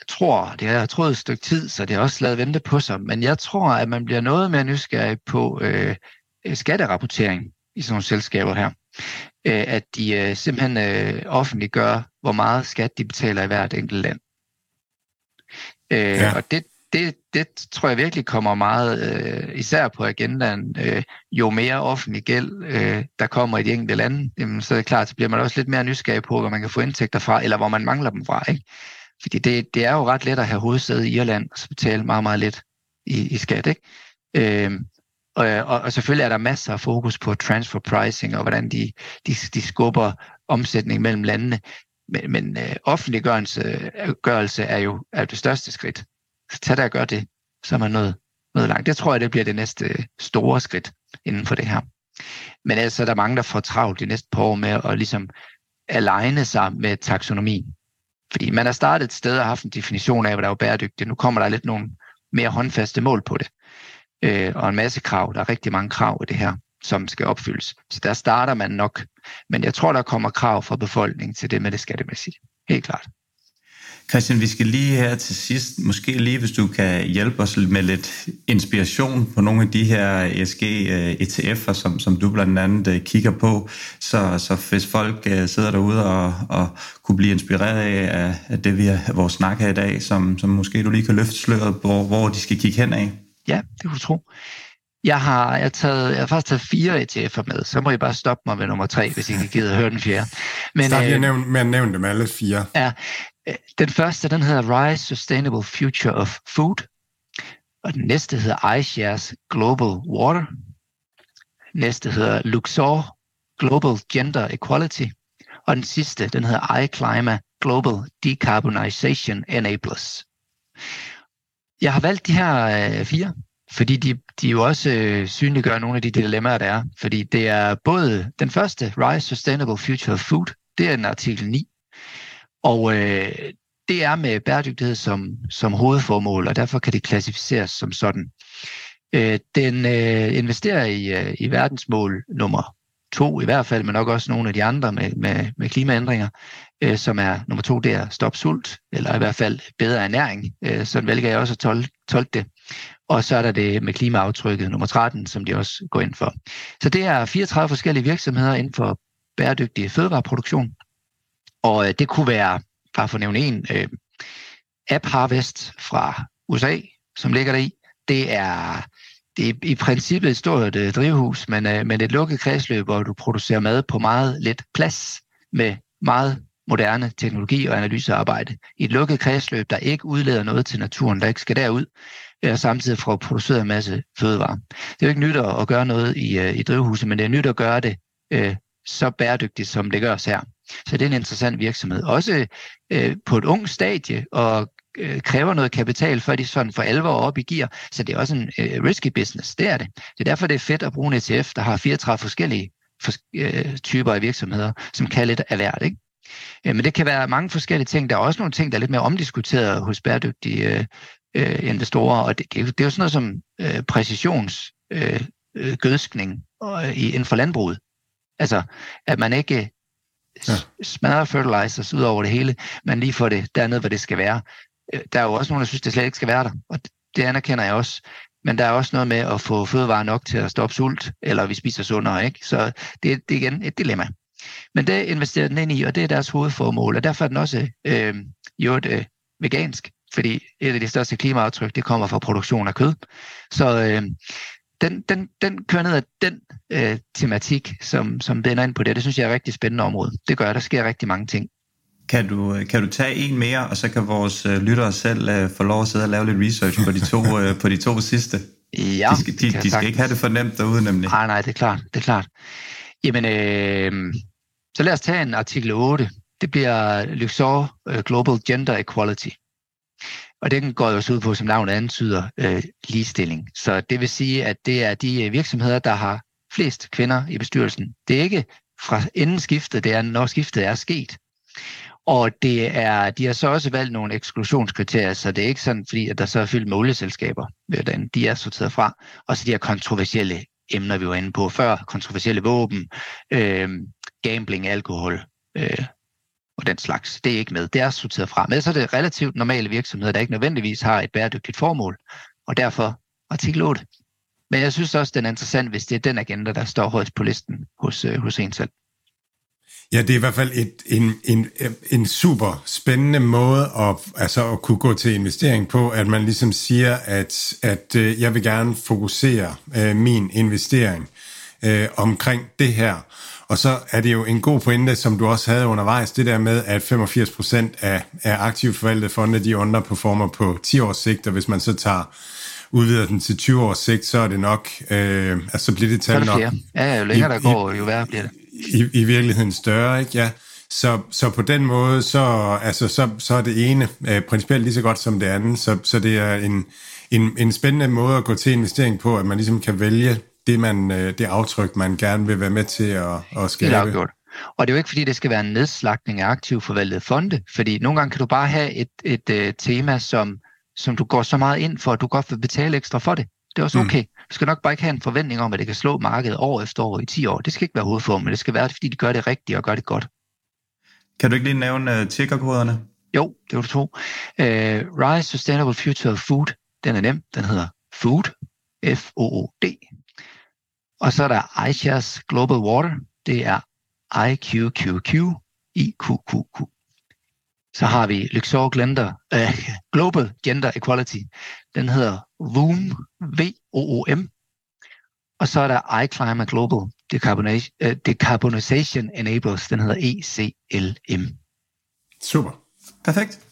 tror, det har jeg troet et stykke tid, så det har også lavet vente på sig, men jeg tror, at man bliver noget mere nysgerrig på øh, skatterapportering i sådan nogle selskaber her. Øh, at de øh, simpelthen øh, offentliggør, hvor meget skat de betaler i hvert enkelt land. Øh, ja. Og det, det, det tror jeg virkelig kommer meget, øh, især på agendaen. Øh, jo mere offentlig gæld, øh, der kommer i de enkelte lande, jamen, så er det klart, så bliver man også lidt mere nysgerrig på, hvor man kan få indtægter fra, eller hvor man mangler dem fra. Ikke? Fordi det, det er jo ret let at have hovedsæde i Irland, og så betale meget, meget lidt i, i skat. Ikke? Øh, og, og, og selvfølgelig er der masser af fokus på transfer pricing, og hvordan de, de, de skubber omsætning mellem landene. Men, men øh, offentliggørelse øh, gørelse er jo er det største skridt. Så tag der og gør det, så er man noget, noget langt. Det tror jeg, det bliver det næste øh, store skridt inden for det her. Men altså, der er mange, der får travlt de næste par år med at ligesom aligne sig med taksonomi. Fordi man har startet et sted og haft en definition af, hvad der er bæredygtigt. Nu kommer der lidt nogle mere håndfaste mål på det. Øh, og en masse krav. Der er rigtig mange krav i det her, som skal opfyldes. Så der starter man nok. Men jeg tror, der kommer krav fra befolkningen til det med det skattemæssige. Helt klart. Christian, vi skal lige her til sidst, måske lige hvis du kan hjælpe os med lidt inspiration på nogle af de her ESG-ETF'er, som, som du blandt andet øh, kigger på, så, så hvis folk øh, sidder derude og, og kunne blive inspireret af, af det, vi har vores snak her i dag, som, som måske du lige kan løfte sløret på, hvor de skal kigge hen af. Ja, det kunne du tro. Jeg har, jeg, taget, jeg har faktisk taget fire ETF'er med, så må I bare stoppe mig ved nummer tre, hvis I kan gider at høre den fjerde. Men, Start lige øh, med at nævne dem alle fire. Ja, den første, den hedder Rise Sustainable Future of Food, og den næste hedder iShares Global Water. Næste hedder Luxor Global Gender Equality. Og den sidste, den hedder iClima Global Decarbonization Enablers. Jeg har valgt de her øh, fire, fordi de, de jo også øh, synliggør nogle af de dilemmaer, der er. Fordi det er både den første, Rise Sustainable Future of Food, det er en artikel 9, og øh, det er med bæredygtighed som, som hovedformål, og derfor kan det klassificeres som sådan. Øh, den øh, investerer i, øh, i verdensmål nummer to i hvert fald, men nok også nogle af de andre med, med, med klimaændringer, øh, som er nummer to, det er stop sult, eller i hvert fald bedre ernæring. Øh, sådan vælger jeg også at tolke, tolke det. Og så er der det med klimaaftrykket nummer 13, som de også går ind for. Så det er 34 forskellige virksomheder inden for bæredygtig fødevareproduktion, og øh, det kunne være, bare for at nævne en, øh, App Harvest fra USA, som ligger der i. Det er, det er i princippet et stort øh, drivhus, men, øh, men et lukket kredsløb, hvor du producerer mad på meget lidt plads med meget moderne teknologi og analysearbejde. I et lukket kredsløb, der ikke udleder noget til naturen, der ikke skal derud, øh, og samtidig får produceret en masse fødevarer. Det er jo ikke nyt at, gøre noget i, øh, i drivhuset, men det er nyt at gøre det øh, så bæredygtigt, som det gørs her. Så det er en interessant virksomhed. Også øh, på et ung stadie, og øh, kræver noget kapital, før de sådan for alvor op i gear. Så det er også en øh, risky business, det er det. Det er derfor, det er fedt at bruge en ETF, der har 34 forskellige for, øh, typer af virksomheder, som kan lidt af hvert. Ikke? Øh, men det kan være mange forskellige ting. Der er også nogle ting, der er lidt mere omdiskuteret hos bæredygtige øh, øh, investorer, og det, det, det er jo sådan noget som øh, præcisionsgødskning øh, øh, øh inden for landbruget. Altså, at man ikke ja. smadrer fertilizers ud over det hele, men lige får det dernede, hvor det skal være. Øh, der er jo også nogen, der synes, det slet ikke skal være der, og det anerkender jeg også. Men der er også noget med at få fødevarer nok til at stoppe sult, eller vi spiser sundere, ikke? Så det, det er igen et dilemma. Men det investerer den ind i, og det er deres hovedformål, og derfor er den også øh, gjort øh, vegansk, fordi et af de største klimaaftryk, det kommer fra produktion af kød. Så øh, den, den, den kører ned af den øh, tematik, som, som vender ind på det. Det synes jeg er et rigtig spændende område. Det gør, der sker rigtig mange ting. Kan du, kan du tage en mere, og så kan vores øh, lyttere selv øh, få lov at sidde og lave lidt research på de to, øh, på de to sidste? Ja, de skal, de, de skal ikke have det for nemt derude, nemlig. Nej, nej, det er klart. Det er klart. Jamen, øh, så lad os tage en artikel 8. Det bliver Luxor øh, Global Gender Equality. Og den går jo ud på, som navnet antyder, øh, ligestilling. Så det vil sige, at det er de øh, virksomheder, der har flest kvinder i bestyrelsen. Det er ikke fra inden skiftet, det er når skiftet er sket. Og det er, de har så også valgt nogle eksklusionskriterier, så det er ikke sådan, fordi at der så er fyldt med olieselskaber, øh, de er sorteret fra, og så de her kontroversielle emner, vi var inde på før, kontroversielle våben, øh, gambling, alkohol øh, og den slags. Det er ikke med. Det er sorteret fra. Men så er det relativt normale virksomheder, der ikke nødvendigvis har et bæredygtigt formål, og derfor artikel 8. Men jeg synes også, den er interessant, hvis det er den agenda, der står højst på listen hos, øh, hos en selv. Ja, det er i hvert fald et, en, en, en super spændende måde at, altså at kunne gå til investering på, at man ligesom siger, at, at øh, jeg vil gerne fokusere øh, min investering øh, omkring det her. Og så er det jo en god pointe, som du også havde undervejs, det der med, at 85% af, af aktivt forvaltede fonde, de underperformer på 10 års sigt, og hvis man så tager udvider den til 20 års sigt, så er det nok, øh, altså bliver det tal nok... Ja, jo længere der går, jo værre bliver det. I, i virkeligheden større, ikke? Ja. Så, så på den måde, så, altså, så, så er det ene øh, principielt lige så godt som det andet, så, så det er en, en, en spændende måde at gå til investering på, at man ligesom kan vælge det, man, øh, det aftryk, man gerne vil være med til at, at skabe. Helt afgjort. Og det er jo ikke, fordi det skal være en nedslagning af aktivt forvaltede fonde, fordi nogle gange kan du bare have et, et, et uh, tema, som som du går så meget ind for, at du godt vil betale ekstra for det. Det er også mm. okay. Du skal nok bare ikke have en forventning om, at det kan slå markedet år efter år i 10 år. Det skal ikke være hovedformen, det skal være, fordi de gør det rigtigt og gør det godt. Kan du ikke lige nævne uh, øh, tickerkoderne? Jo, det var du to. Uh, Rise Sustainable Future of Food, den er nem. Den hedder Food, F-O-O-D. Og så er der iShares Global Water, det er IQQQ, IQQQ. Så har vi Luxor Gender, uh, øh, Global Gender Equality. Den hedder VOOM, V-O-O-M. Og så er der iClimate Global Decarbonation, uh, øh, Decarbonization Enablers. Den hedder ECLM. Super. Perfekt.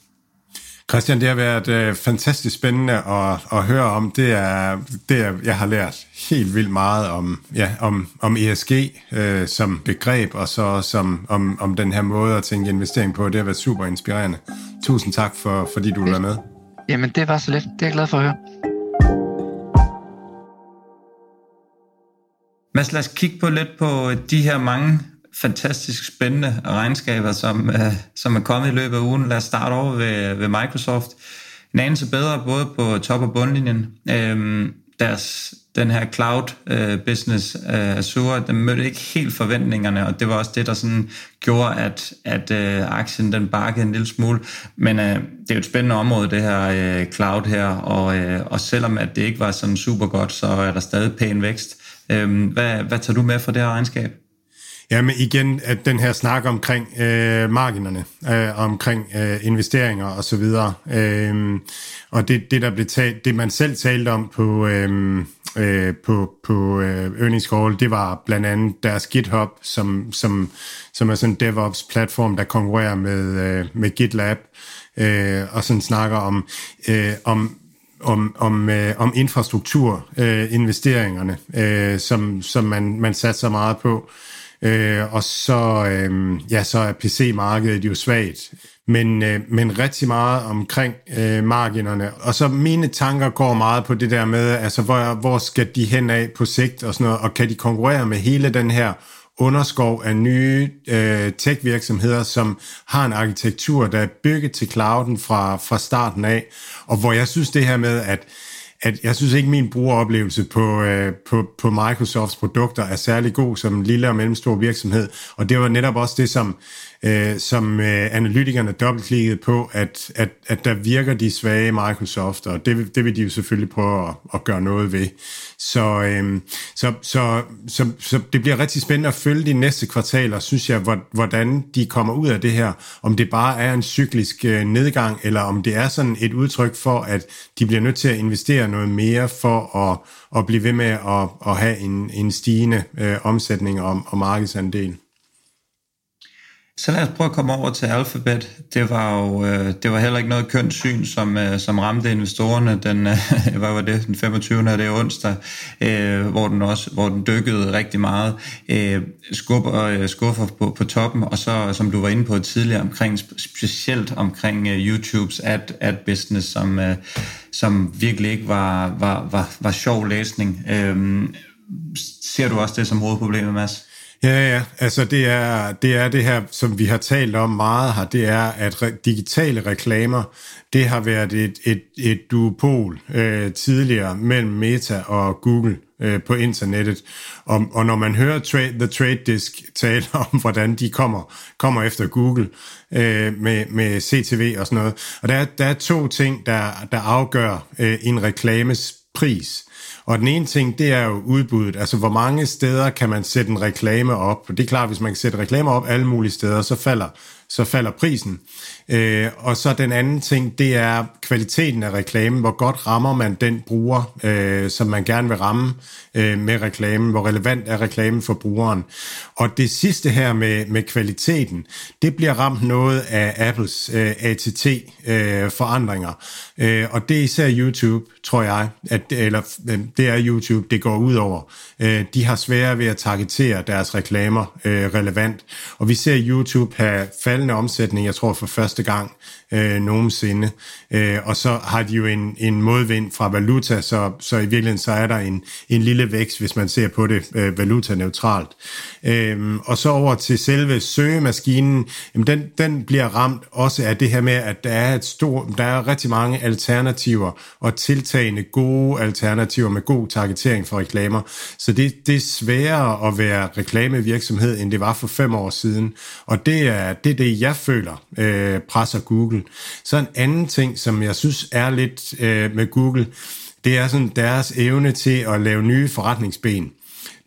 Christian, det har været øh, fantastisk spændende at, at høre om. Det er, det er, jeg har lært helt vildt meget om, ja, om, om ESG øh, som begreb, og så som, om, om den her måde at tænke investering på. Det har været super inspirerende. Tusind tak, for, fordi du var med. Jamen, det var så lidt. Det er jeg glad for at høre. Mads, lad os kigge på lidt på de her mange fantastisk spændende regnskaber, som, øh, som er kommet i løbet af ugen. Lad os starte over ved, ved Microsoft. En anelse bedre både på top- og bundlinjen. Øh, deres, den her cloud øh, business øh, Azure, den mødte ikke helt forventningerne, og det var også det, der sådan gjorde, at, at øh, aktien den bakkede en lille smule. Men øh, det er jo et spændende område, det her øh, cloud her, og, øh, og selvom at det ikke var sådan super godt, så er der stadig pæn vækst. Øh, hvad, hvad tager du med fra det her regnskab? Ja, men igen, at den her snak omkring øh, marginerne, øh, omkring øh, investeringer og så videre, øh, og det, det der blev talt, det man selv talte om på øh, øh, på på øh, earnings call, det var blandt andet deres GitHub, som som som er sådan en DevOps platform, der konkurrerer med øh, med GitLab, øh, og sådan snakker om øh, om om, om, øh, om infrastrukturinvesteringerne, øh, øh, som, som man, man satser meget på. Øh, Øh, og så, øh, ja, så er PC-markedet jo svagt. Men, øh, men rigtig meget omkring øh, marginerne. Og så mine tanker går meget på det der med, altså hvor, hvor skal de hen af på sigt og sådan noget, og kan de konkurrere med hele den her underskov af nye øh, tech-virksomheder, som har en arkitektur, der er bygget til clouden fra, fra starten af, og hvor jeg synes det her med, at at jeg synes ikke, min brugeroplevelse på, øh, på, på Microsofts produkter er særlig god som en lille og mellemstor virksomhed. Og det var netop også det, som, øh, som øh, analytikerne dobbeltklikkede på, at, at, at der virker de svage Microsoft, og det, det vil de jo selvfølgelig prøve at, at gøre noget ved. Så, øh, så, så, så, så det bliver rigtig spændende at følge de næste kvartaler, synes jeg, hvordan de kommer ud af det her. Om det bare er en cyklisk øh, nedgang, eller om det er sådan et udtryk for, at de bliver nødt til at investere noget mere for at, at blive ved med at, at have en, en stigende øh, omsætning og, og markedsandel. Så lad os prøve at komme over til Alphabet. Det var jo øh, det var heller ikke noget kønt syn, som, øh, som ramte investorerne den, øh, hvad var det, den 25. det er onsdag, øh, hvor, den også, hvor den dykkede rigtig meget. Øh, og øh, skuffer på, på toppen, og så, som du var inde på tidligere, omkring, specielt omkring øh, YouTubes ad, ad business, som, øh, som virkelig ikke var, var, var, var sjov læsning. Øh, ser du også det som hovedproblemet, Mads? Ja, ja, altså det er, det er det her, som vi har talt om meget her, det er, at re- digitale reklamer, det har været et, et, et duopol øh, tidligere mellem Meta og Google øh, på internettet. Og, og når man hører trade, The Trade Desk tale om, hvordan de kommer, kommer efter Google øh, med, med CTV og sådan noget, og der der er to ting, der, der afgør øh, en reklames pris. Og den ene ting, det er jo udbuddet. Altså, hvor mange steder kan man sætte en reklame op? Og det er klart, hvis man kan sætte reklamer op alle mulige steder, så falder, så falder prisen. Øh, og så den anden ting, det er kvaliteten af reklamen. Hvor godt rammer man den bruger, øh, som man gerne vil ramme øh, med reklamen? Hvor relevant er reklamen for brugeren? Og det sidste her med, med kvaliteten, det bliver ramt noget af Apples øh, ATT-forandringer. Øh, øh, og det er især YouTube, tror jeg, at, eller øh, det er YouTube, det går ud over. Øh, de har svære ved at targetere deres reklamer øh, relevant. Og vi ser YouTube have faldende omsætning, jeg tror for første gang øh, nogensinde. Øh, og så har de jo en, en modvind fra valuta, så, så i virkeligheden så er der en, en lille vækst, hvis man ser på det øh, valutaneutralt. Øh, og så over til selve søgemaskinen, jamen den, den bliver ramt også af det her med, at der er, et stor, der er rigtig mange alternativer og tiltagende gode alternativer med god targetering for reklamer. Så det, det er sværere at være reklamevirksomhed, end det var for fem år siden. Og det er det, er det jeg føler øh, presser Google. Så en anden ting, som jeg synes er lidt øh, med Google, det er sådan deres evne til at lave nye forretningsben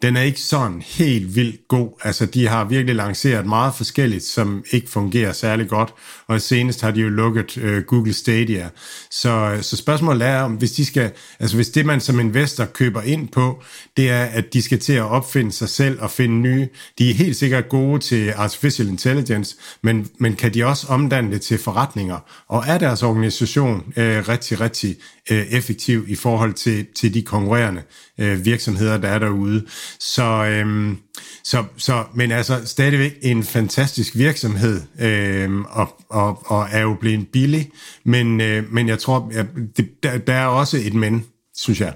den er ikke sådan helt vildt god. Altså, de har virkelig lanceret meget forskelligt, som ikke fungerer særlig godt, og senest har de jo lukket øh, Google Stadia. Så, så spørgsmålet er, om hvis de skal, altså hvis det man som investor køber ind på, det er, at de skal til at opfinde sig selv og finde nye. De er helt sikkert gode til artificial intelligence, men, men kan de også omdanne det til forretninger? Og er deres organisation øh, rigtig, rigtig øh, effektiv i forhold til, til de konkurrerende øh, virksomheder, der er derude. Så, øhm, så, så, men altså stadigvæk en fantastisk virksomhed, øhm, og, og, og er jo blevet billig, men, øh, men jeg tror, at det, der, der er også et men, synes jeg.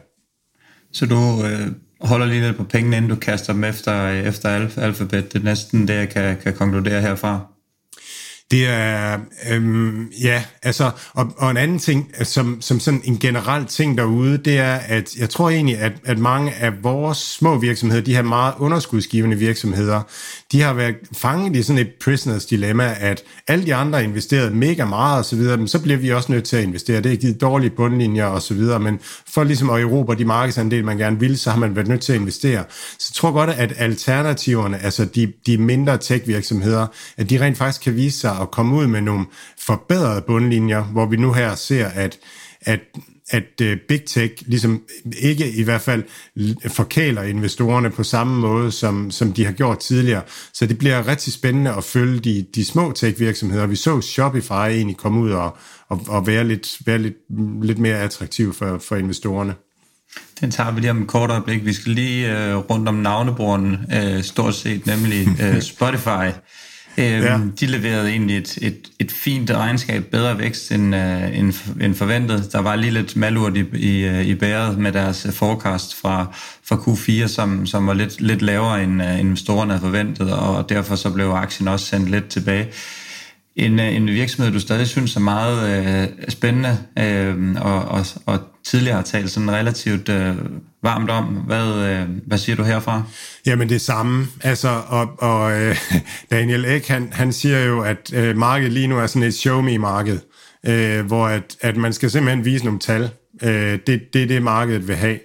Så du øh, holder lige lidt på pengene, inden du kaster dem efter, øh, efter alfabet. Det er næsten det, jeg kan, kan konkludere herfra. Det er, øhm, ja, altså, og, og en anden ting, øh, som, som sådan en generel ting derude, det er, at jeg tror egentlig, at, at mange af vores små virksomheder, de her meget underskudsgivende virksomheder, de har været fanget i sådan et prisoners dilemma, at alle de andre har investeret mega meget og så videre, men så bliver vi også nødt til at investere. Det har givet dårlige bundlinjer og så videre, men for ligesom at erobre de markedsandel, man gerne vil, så har man været nødt til at investere. Så jeg tror godt, at alternativerne, altså de, de mindre tech-virksomheder, at de rent faktisk kan vise sig at komme ud med nogle forbedrede bundlinjer, hvor vi nu her ser, at, at at uh, Big Tech ligesom ikke i hvert fald forkæler investorerne på samme måde, som, som de har gjort tidligere. Så det bliver rigtig spændende at følge de, de små tech-virksomheder. Vi så Shopify egentlig komme ud og, og, og være, lidt, være lidt, lidt mere attraktiv for, for investorerne. Den tager vi lige om et kort øjeblik. Vi skal lige uh, rundt om navneborden, uh, stort set, nemlig uh, Spotify. Øhm, ja. De leverede egentlig et, et, et fint regnskab, bedre vækst end, uh, end, end forventet. Der var lige lidt malurt i, i, øh, i bæret med deres forecast fra, fra Q4, som, som var lidt, lidt lavere end uh, investorerne havde forventet, og derfor så blev aktien også sendt lidt tilbage. En, øh, en virksomhed, du stadig synes er meget øh, spændende, øh, og, og, og tidligere har talt sådan relativt øh, varmt om. Hvad, øh, hvad siger du herfra? Jamen det samme. Altså, og, og øh, Daniel Ek, han, han siger jo, at øh, markedet lige nu er sådan et show-me-marked, øh, hvor at, at man skal simpelthen vise nogle tal. Øh, det, det det, markedet vil have.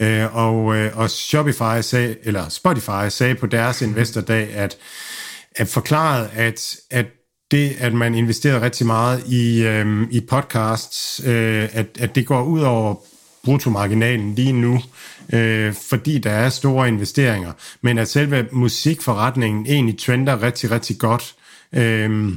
Øh, og, øh, og Shopify sagde, eller Spotify sagde på deres investordag, at, at forklaret, at, at det, at man investerer rigtig meget i, øh, i podcasts, øh, at, at det går ud over bruttomarginalen lige nu, øh, fordi der er store investeringer, men at selve musikforretningen egentlig trender rigtig, rigtig godt. Øh,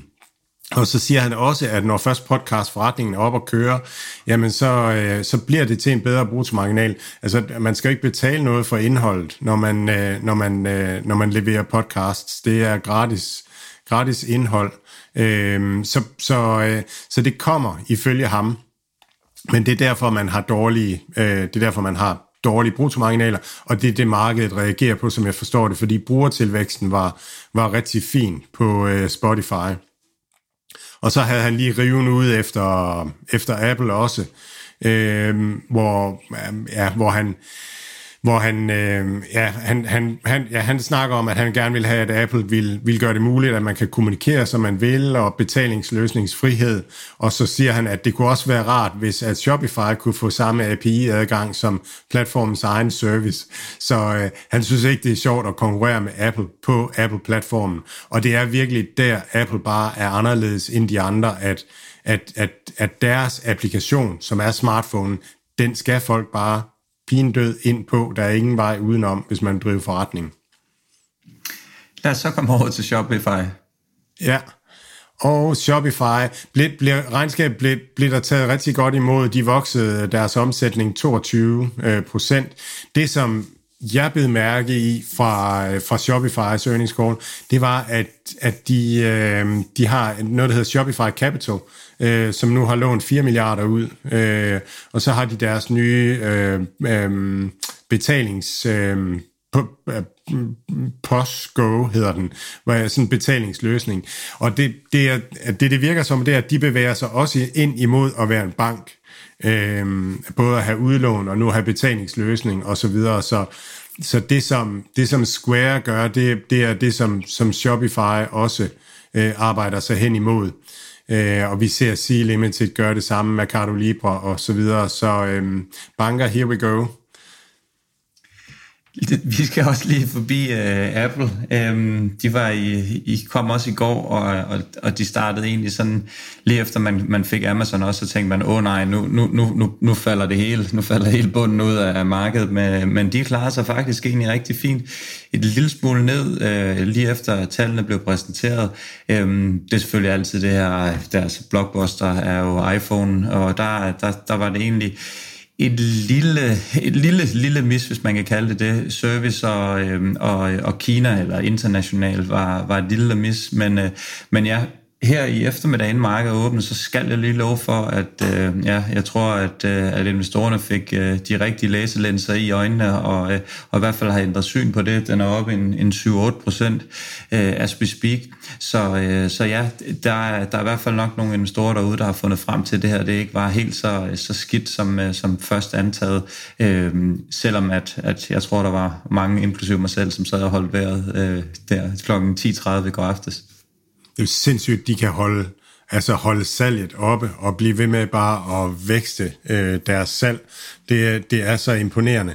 og så siger han også, at når først podcastforretningen er op og køre, jamen så, øh, så bliver det til en bedre bruttomarginal. Altså, man skal ikke betale noget for indholdet, når man, øh, når man, øh, når man leverer podcasts. Det er gratis, gratis indhold. Øh, så, så, øh, så det kommer ifølge ham. Men det er derfor, man har dårlige, øh, det er derfor, man har dårlige bruttomarginaler, og det er det, markedet reagerer på, som jeg forstår det, fordi brugertilvæksten var, var rigtig fin på øh, Spotify. Og så havde han lige riven ud efter, efter Apple også, øh, hvor, ja, hvor han hvor han, øh, ja, han, han, han, ja, han snakker om, at han gerne vil have, at Apple vil, vil gøre det muligt, at man kan kommunikere, som man vil, og betalingsløsningsfrihed. Og så siger han, at det kunne også være rart, hvis at Shopify kunne få samme API-adgang som platformens egen service. Så øh, han synes ikke, det er sjovt at konkurrere med Apple på Apple-platformen. Og det er virkelig der, Apple bare er anderledes end de andre, at, at, at, at deres applikation, som er smartphone, den skal folk bare død ind på. Der er ingen vej udenom, hvis man driver forretning. Lad os så komme over til Shopify. Ja, og Shopify, blev, blev, regnskabet blev, blev der taget rigtig godt imod. De voksede deres omsætning 22 øh, procent. Det, som jeg blev mærke i fra, fra Shopify's earnings call, det var, at, at de, øh, de har noget, der hedder Shopify Capital, øh, som nu har lånt 4 milliarder ud, øh, og så har de deres nye øh, øh, betalings... Øh, øh POSGO hedder den, hvor er sådan en betalingsløsning. Og det, det, er, det, det virker som, det er, at de bevæger sig også ind imod at være en bank. Øhm, både at have udlån og nu have betalingsløsning og så videre. Så, så det, som, det, som Square gør, det, det er det, som, som Shopify også øh, arbejder sig hen imod. Øh, og vi ser C Limited gøre det samme, Mercado Libre og så videre. Så øh, banker, here we go. Vi skal også lige forbi uh, Apple. Um, de var i, I kom også i går, og, og, og de startede egentlig sådan, lige efter man, man fik Amazon også, så tænkte man, åh oh, nej, nu, nu, nu, nu falder det hele, nu falder hele bunden ud af markedet, men, men de klarer sig faktisk egentlig rigtig fint. Et lille smule ned, uh, lige efter tallene blev præsenteret. Um, det er selvfølgelig altid det her, deres blockbuster er jo iPhone, og der, der, der var det egentlig et lille, et lille, lille mis, hvis man kan kalde det det. Service og, øh, og, og Kina eller international var, var et lille mis, men, øh, men ja, her i eftermiddagen markedet åbne, så skal jeg lige love for, at øh, ja, jeg tror, at, øh, at investorerne fik øh, de rigtige læselinser i øjnene, og, øh, og i hvert fald har ændret syn på det. Den er oppe en, en 7-8 procent øh, as we speak. Så, øh, så ja, der, der er i hvert fald nok nogle investorer derude, der har fundet frem til det her. Det ikke var helt så, så skidt som, øh, som først antaget, øh, selvom at, at jeg tror, der var mange, inklusive mig selv, som sad og holdt vejret øh, der kl. 10.30 i går aftes det er jo sindssygt, de kan holde, altså holde salget oppe og blive ved med bare at vækste øh, deres salg. Det, det er så imponerende.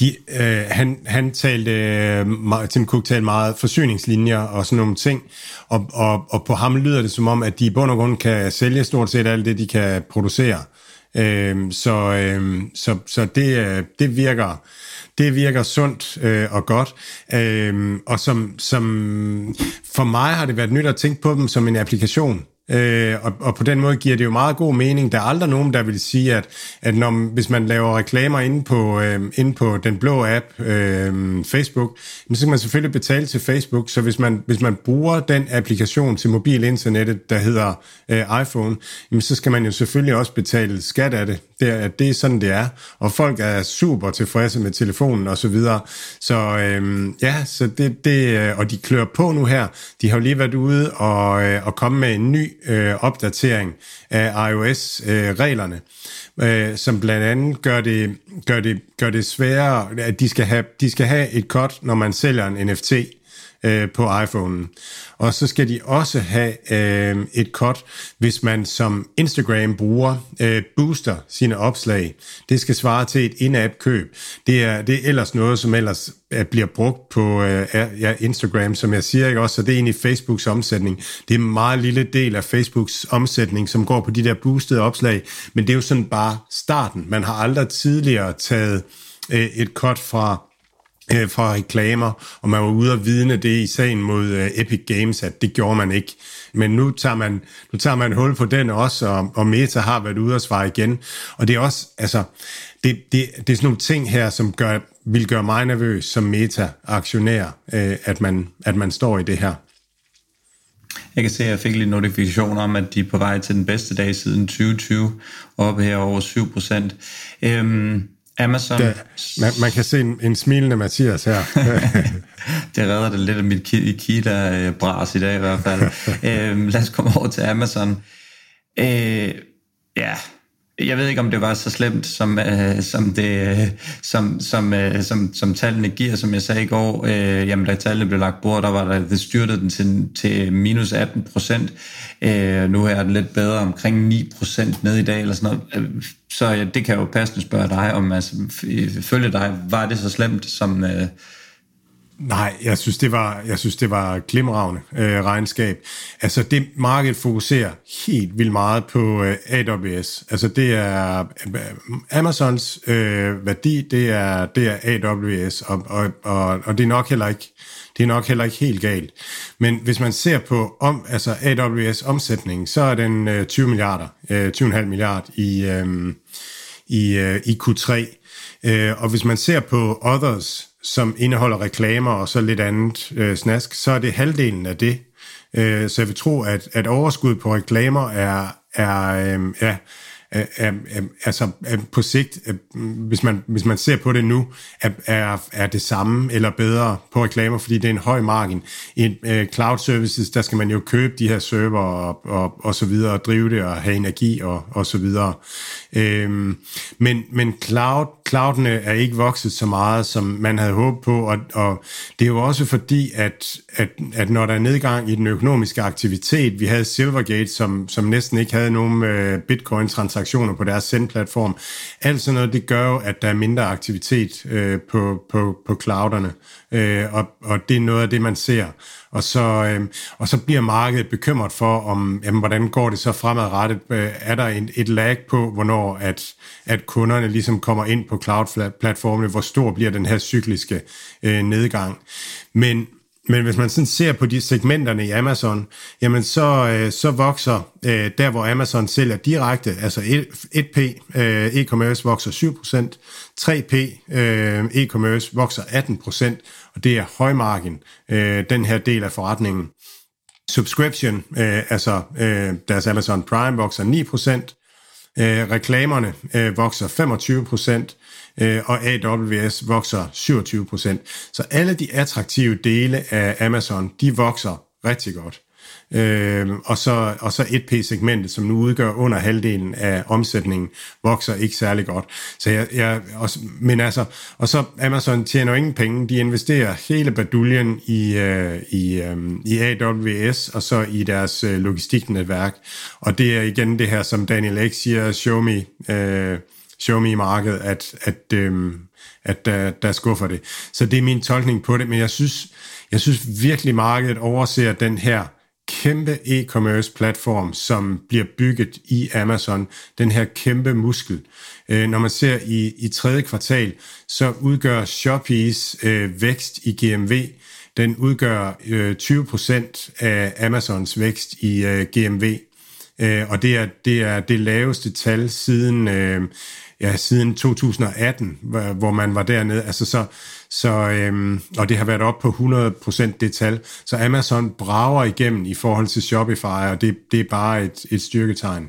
De, øh, han, han talte, øh, Tim Cook talte meget forsyningslinjer og sådan nogle ting, og, og, og på ham lyder det som om, at de i bund og grund kan sælge stort set alt det, de kan producere. Øh, så, øh, så, så det, øh, det virker det virker sundt øh, og godt. Øh, og som, som for mig har det været nyt at tænke på dem som en applikation. Øh, og, og på den måde giver det jo meget god mening. Der er aldrig nogen, der vil sige, at, at når, hvis man laver reklamer inde på, øh, inde på den blå app, øh, Facebook, så kan man selvfølgelig betale til Facebook. Så hvis man, hvis man bruger den applikation til mobilinternettet, der hedder øh, iPhone, jamen, så skal man jo selvfølgelig også betale skat af det. Det er, det er sådan, det er. Og folk er super tilfredse med telefonen og så videre. Så øh, ja, så det, det, øh, og de klør på nu her. De har jo lige været ude og, øh, og komme med en ny øh, opdatering af iOS-reglerne, øh, øh, som blandt andet gør det, gør, det, gør det sværere, at de skal, have, de skal have et cut, når man sælger en NFT øh, på iPhone'en. Og så skal de også have øh, et cut, hvis man som Instagram-bruger øh, booster sine opslag. Det skal svare til et in-app køb. Det er, det er ellers noget, som ellers øh, bliver brugt på øh, ja, Instagram, som jeg siger ikke også, så det er egentlig Facebooks omsætning. Det er en meget lille del af Facebooks omsætning, som går på de der boostede opslag, men det er jo sådan bare starten. Man har aldrig tidligere taget øh, et cut fra øh, fra reklamer, og man var ude og vidne det i sagen mod øh, Epic Games, at det gjorde man ikke. Men nu tager man, nu tager man hul på den også, og, og Meta har været ude og svare igen. Og det er også, altså, det, det, det er sådan nogle ting her, som gør, vil gøre mig nervøs som Meta-aktionær, øh, at, man, at man står i det her. Jeg kan se, at jeg fik lidt notifikationer om, at de er på vej til den bedste dag siden 2020, oppe her over 7 procent. Øhm, Amazon... Det, man, man kan se en, en smilende Mathias her. det redder det lidt af mit Kida-bras i dag i hvert fald. øhm, lad os komme over til Amazon. Øh, ja, jeg ved ikke, om det var så slemt, som, øh, som, det, øh, som, som, øh, som, som tallene giver, som jeg sagde i går. Øh, jamen, da tallene blev lagt bord, der var der, det styrtede den til, til minus 18 procent. Øh, nu er det lidt bedre, omkring 9 procent ned i dag, eller sådan noget. Øh, så ja, det kan jo passende spørge dig, om altså, øh, følge dig, var det så slemt, som, øh, Nej, jeg synes, det var, jeg synes, det var glimragende øh, regnskab. Altså, det marked fokuserer helt vildt meget på øh, AWS. Altså, det er øh, Amazons øh, værdi, det er, det er AWS, og, og, og, og det er nok heller ikke det er nok heller ikke helt galt. Men hvis man ser på om, altså AWS omsætning, så er den øh, 20 milliarder, øh, 20,5 milliard i, øh, i, øh, i Q3. Øh, og hvis man ser på others, som indeholder reklamer og så lidt andet øh, snask, så er det halvdelen af det. Øh, så jeg vil tro, at, at overskud på reklamer er, er øh, ja, er, er, altså er på sigt, er, hvis, man, hvis man ser på det nu, er, er, er det samme eller bedre på reklamer, fordi det er en høj margin. I uh, cloud services, der skal man jo købe de her server og, og, og så videre, og drive det og have energi og, og så videre. Øhm, men, men cloud, cloudene er ikke vokset så meget, som man havde håbet på, og, og det er jo også fordi, at, at, at når der er nedgang i den økonomiske aktivitet, vi havde Silvergate, som, som næsten ikke havde nogen øh, bitcoin-transaktioner, transaktioner på deres sendplatform. Alt sådan noget, det gør jo, at der er mindre aktivitet øh, på, på, på clouderne, øh, og, og det er noget af det, man ser. Og så, øh, og så bliver markedet bekymret for, om jamen, hvordan går det så fremadrettet? Øh, er der en, et lag på, hvornår at, at kunderne ligesom kommer ind på cloud-platformene? Hvor stor bliver den her cykliske øh, nedgang? Men men hvis man sådan ser på de segmenterne i Amazon, jamen så, øh, så vokser øh, der, hvor Amazon sælger direkte, altså 1P øh, e-commerce vokser 7%, 3P øh, e-commerce vokser 18%, og det er højmargin, øh, den her del af forretningen. Subscription, øh, altså øh, deres Amazon Prime vokser 9%, øh, reklamerne øh, vokser 25%, øh, og AWS vokser 27 procent. Så alle de attraktive dele af Amazon, de vokser rigtig godt. Øh, og så, og så 1P-segmentet, som nu udgør under halvdelen af omsætningen, vokser ikke særlig godt. Så jeg, jeg, også, men altså, og så Amazon tjener ingen penge, de investerer hele baduljen i, øh, i, øh, i AWS, og så i deres øh, logistiknetværk. Og det er igen det her, som Daniel Ek siger, show me... Øh, show me market, at, at, øh, at der, der skuffer det. Så det er min tolkning på det, men jeg synes, jeg synes virkelig, markedet overser den her kæmpe e-commerce platform, som bliver bygget i Amazon, den her kæmpe muskel. Øh, når man ser i, i tredje kvartal, så udgør Shopees øh, vækst i GMV, den udgør øh, 20% af Amazons vækst i øh, GMV. Øh, og det er, det er det laveste tal siden øh, ja, siden 2018, hvor man var dernede. Altså så, så, øhm, og det har været op på 100% det tal. Så Amazon brager igennem i forhold til Shopify, og det, det er bare et, et styrketegn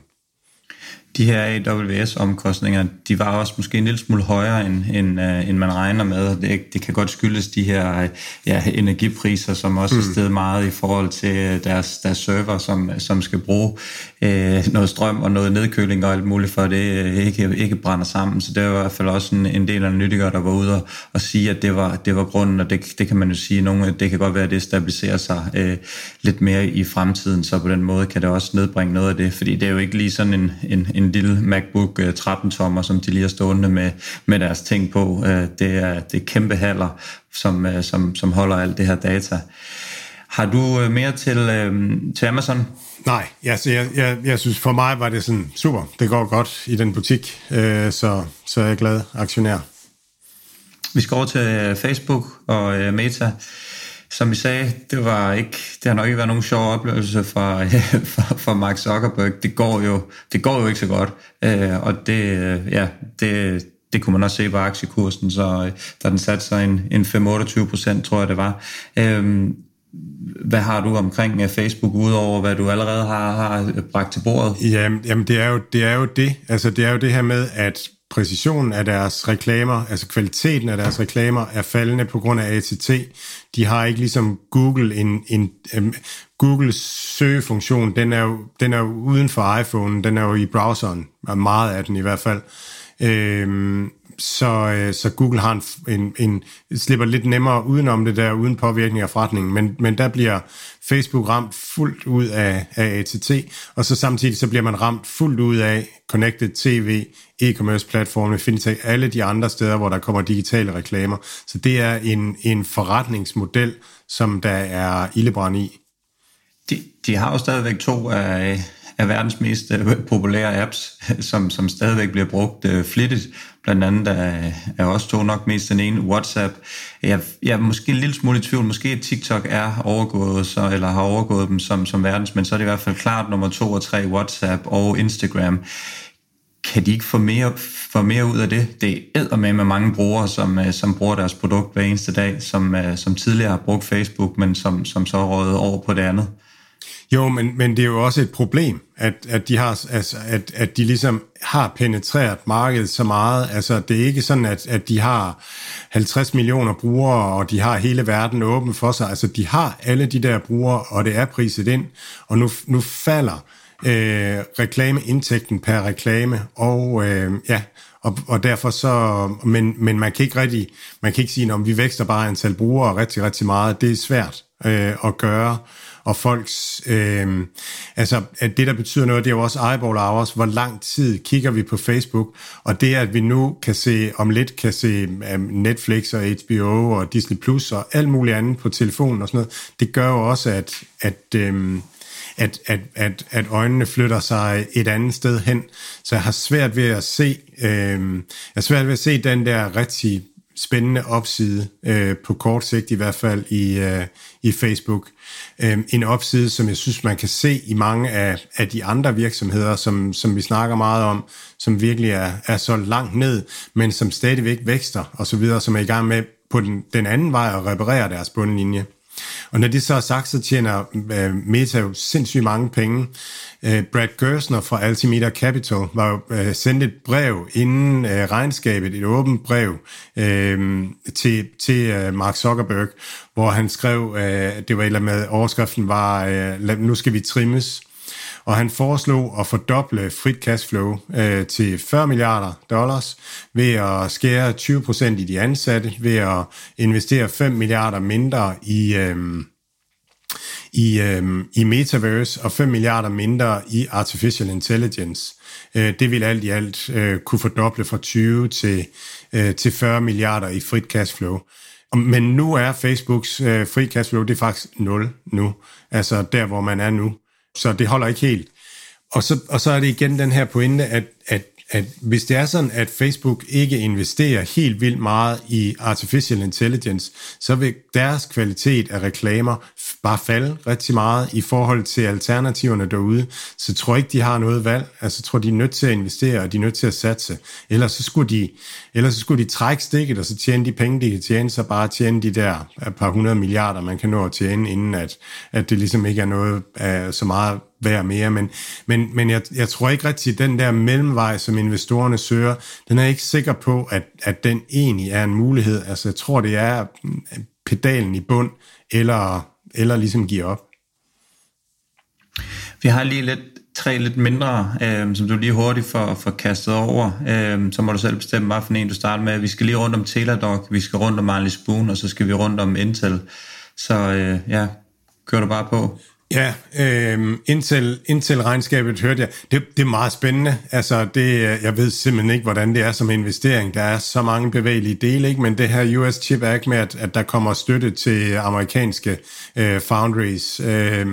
de her AWS-omkostninger, de var også måske en lille smule højere, end, end, uh, end man regner med. Det, det kan godt skyldes de her ja, energipriser, som også mm. er steget meget i forhold til deres, deres server, som, som skal bruge uh, noget strøm og noget nedkøling og alt muligt, for det uh, ikke, ikke brænder sammen. Så det var i hvert fald også en, en del af nyttigere, der var ude og, og sige, at det var, det var grunden, og det, det kan man jo sige, nogle, det kan godt være, at det stabiliserer sig uh, lidt mere i fremtiden, så på den måde kan det også nedbringe noget af det, fordi det er jo ikke lige sådan en, en, en lille MacBook 13-tommer, øh, som de lige har stående med, med deres ting på. Øh, det er, det er kæmpe haller, som, øh, som, som holder alt det her data. Har du mere til, til Amazon? Nej, altså jeg, jeg, jeg synes for mig var det sådan super. Det går godt i den butik, så, så er jeg glad aktionær. Vi skal over til Facebook og Meta som vi sagde, det var ikke, det har nok ikke været nogen sjov oplevelse for, for, for Mark Zuckerberg. Det går jo, det går jo ikke så godt, øh, og det, øh, ja, det, det kunne man også se på aktiekursen, så øh, da den satte sig en, en 5-28 procent, tror jeg det var. Øhm, hvad har du omkring øh, Facebook, udover hvad du allerede har, har bragt til bordet? Jamen, jamen det, er jo, det er jo det. Altså, det er jo det her med, at præcisionen af deres reklamer, altså kvaliteten af deres reklamer, er faldende på grund af ATT. De har ikke ligesom Google en, en um, Googles søgefunktion, den er, jo, den er jo uden for iPhone, den er jo i browseren, meget af den i hvert fald. Øhm, så, øh, så Google har en, en, en, slipper lidt nemmere udenom det der, uden påvirkning af forretningen, men, men der bliver Facebook ramt fuldt ud af, af ATT, og så samtidig så bliver man ramt fuldt ud af Connected TV, e-commerce platforme, fintech, alle de andre steder, hvor der kommer digitale reklamer. Så det er en, en forretningsmodel, som der er ildebrand i. De, de har jo stadigvæk to af, af verdens mest øh, populære apps, som, som stadigvæk bliver brugt øh, flittigt. Blandt andet er, er også to nok mest den ene, WhatsApp. Jeg, jeg er måske en lille smule i tvivl. Måske TikTok er overgået, så, eller har overgået dem som, som verdens, men så er det i hvert fald klart nummer to og tre, WhatsApp og Instagram. Kan de ikke få mere, få mere ud af det? Det er med med mange brugere, som, øh, som bruger deres produkt hver eneste dag, som, øh, som tidligere har brugt Facebook, men som, som så er over på det andet. Jo, men, men det er jo også et problem, at, at, de har, altså, at, at de ligesom har penetreret markedet så meget. Altså, det er ikke sådan, at, at de har 50 millioner brugere, og de har hele verden åben for sig. Altså, de har alle de der brugere, og det er priset ind, og nu, nu falder øh, reklameindtægten per reklame, og øh, ja, og, og derfor så, men, men man kan ikke rigtig, man kan ikke sige, om vi vækster bare antal brugere rigtig, rigtig meget. Det er svært øh, at gøre og folks, øh, altså at det der betyder noget, det er jo også eyeball hours, hvor lang tid kigger vi på Facebook, og det at vi nu kan se, om lidt kan se øhm, Netflix og HBO og Disney Plus og alt muligt andet på telefonen og sådan noget, det gør jo også, at, at øh, at, at, at, at øjnene flytter sig et andet sted hen. Så jeg har svært ved at se, øh, jeg har svært ved at se den der rigtig spændende opside, øh, på kort sigt i hvert fald i, øh, i Facebook. Øh, en opside, som jeg synes, man kan se i mange af, af de andre virksomheder, som, som vi snakker meget om, som virkelig er, er så langt ned, men som stadigvæk vækster og så videre, som er i gang med på den, den anden vej at reparere deres bundlinje. Og når det så er sagt, så tjener øh, Meta jo sindssygt mange penge. Øh, Brad Gersner fra Altimeter Capital var jo øh, sendt et brev inden regnskabet, et åbent brev uh, til, til Mark Zuckerberg, hvor han skrev, uh, det var eller med overskriften var, uh, nu skal vi trimmes og han foreslog at fordoble frit cashflow øh, til 40 milliarder dollars ved at skære 20 procent i de ansatte, ved at investere 5 milliarder mindre i, øh, i, øh, i metaverse og 5 milliarder mindre i artificial intelligence. Øh, det vil alt i alt øh, kunne fordoble fra 20 til, øh, til 40 milliarder i frit cashflow. Men nu er Facebooks øh, free cashflow, det er faktisk 0 nu. Altså der, hvor man er nu så det holder ikke helt. Og så, og så er det igen den her pointe, at, at, at hvis det er sådan, at Facebook ikke investerer helt vildt meget i artificial intelligence, så vil deres kvalitet af reklamer bare falde rigtig meget i forhold til alternativerne derude. Så tror jeg ikke, de har noget valg. Altså, tror, de er nødt til at investere, og de er nødt til at satse. Ellers så skulle de, ellers så skulle de trække stikket, og så tjene de penge, de kan tjene, så bare tjene de der par hundrede milliarder, man kan nå at tjene, inden at, at det ligesom ikke er noget uh, så meget værd mere. Men, men, men jeg, jeg tror ikke rigtig, at den der mellemvej, som investorerne søger, den er jeg ikke sikker på, at, at den egentlig er en mulighed. Altså, jeg tror, det er mm, pedalen i bund, eller eller ligesom give op. Vi har lige lidt tre lidt mindre, øh, som du lige hurtigt får, får kastet over. Øh, så må du selv bestemme, hvad for en du starter med. Vi skal lige rundt om Teladoc, vi skal rundt om Marley Spoon, og så skal vi rundt om Intel. Så øh, ja, kør du bare på. Ja, øh, Intel, Intel-regnskabet hørte jeg. Det, det er meget spændende. Altså, det, øh, jeg ved simpelthen ikke, hvordan det er som investering. Der er så mange bevægelige dele, ikke? men det her US Chip Act med, at, at der kommer støtte til amerikanske øh, foundries øh,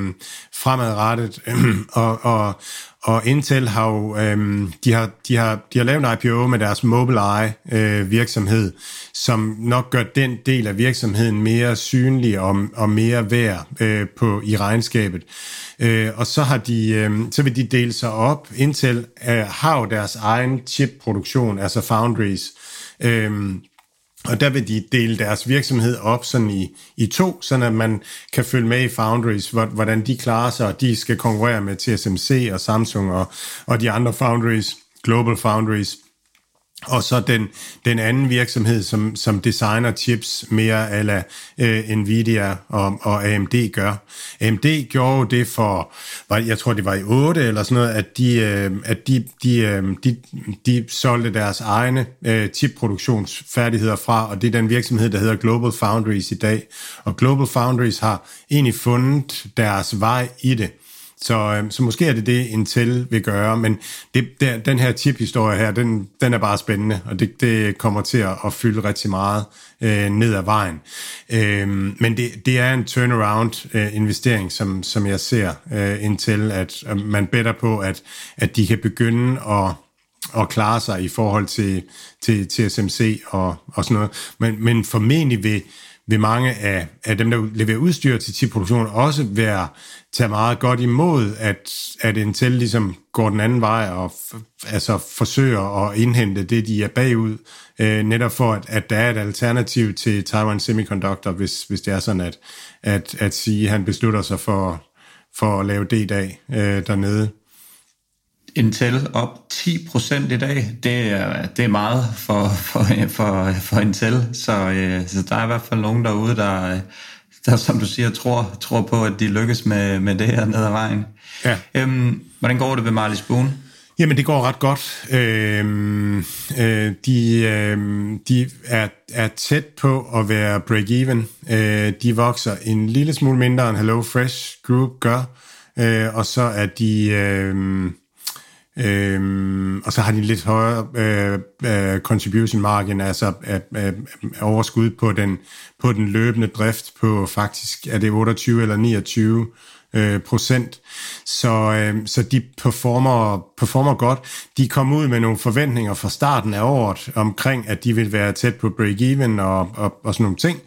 fremadrettet, øh, og, og, og Intel har jo, øhm, de, har, de, har, de har lavet en IPO med deres Mobileye øh, virksomhed, som nok gør den del af virksomheden mere synlig og, og mere værd øh, på, i regnskabet. Øh, og så, har de, øh, så vil de dele sig op. Intel øh, har jo deres egen chipproduktion, altså foundries, øh, og der vil de dele deres virksomhed op sådan i, i to, så at man kan følge med i Foundries, hvordan de klarer sig, og de skal konkurrere med TSMC og Samsung og, og de andre Foundries, Global Foundries og så den, den anden virksomhed, som, som designer chips mere ala øh, Nvidia og, og AMD gør. AMD gjorde det for, var, jeg tror det var i 8 eller sådan noget, at de, øh, at de, de, øh, de, de solgte deres egne øh, chipproduktionsfærdigheder fra, og det er den virksomhed, der hedder Global Foundries i dag. Og Global Foundries har egentlig fundet deres vej i det. Så, øhm, så måske er det det, Intel vil gøre, men det, der, den her chip-historie her, den, den er bare spændende, og det, det kommer til at, at fylde rigtig meget øh, ned ad vejen. Øh, men det, det er en turnaround-investering, øh, som, som jeg ser øh, Intel, at, at man bedre på, at, at de kan begynde at at klare sig i forhold til, til, til SMC og, og sådan noget. Men, men formentlig vil, vil mange af, af dem, der leverer udstyr til chip-produktion, også være tage meget godt imod, at, at Intel ligesom går den anden vej og altså forsøger at indhente det, de er bagud, øh, netop for, at, at der er et alternativ til Taiwan Semiconductor, hvis, hvis det er sådan, at, at, at sige, at han beslutter sig for, for at lave D-dag øh, dernede. Intel op 10% i dag, det er, det er meget for, for, for, for Intel, så, øh, så der er i hvert fald nogen derude, der, der som du siger, tror, tror på, at de lykkes med, med det her ned ad vejen. Ja. Øhm, hvordan går det ved Marley Spoon? Jamen, det går ret godt. Øhm, øh, de øh, de er, er tæt på at være break-even. Øh, de vokser en lille smule mindre end Hello Fresh Group gør, øh, og så er de... Øh, Øhm, og så har de lidt højere øh, øh, contribution margin, altså øh, øh, øh overskud på den, på den løbende drift på faktisk, er det 28 eller 29 øh, procent. Så, øh, så de performer, performer godt. De kom ud med nogle forventninger fra starten af året omkring, at de vil være tæt på break-even og, og, og sådan nogle ting.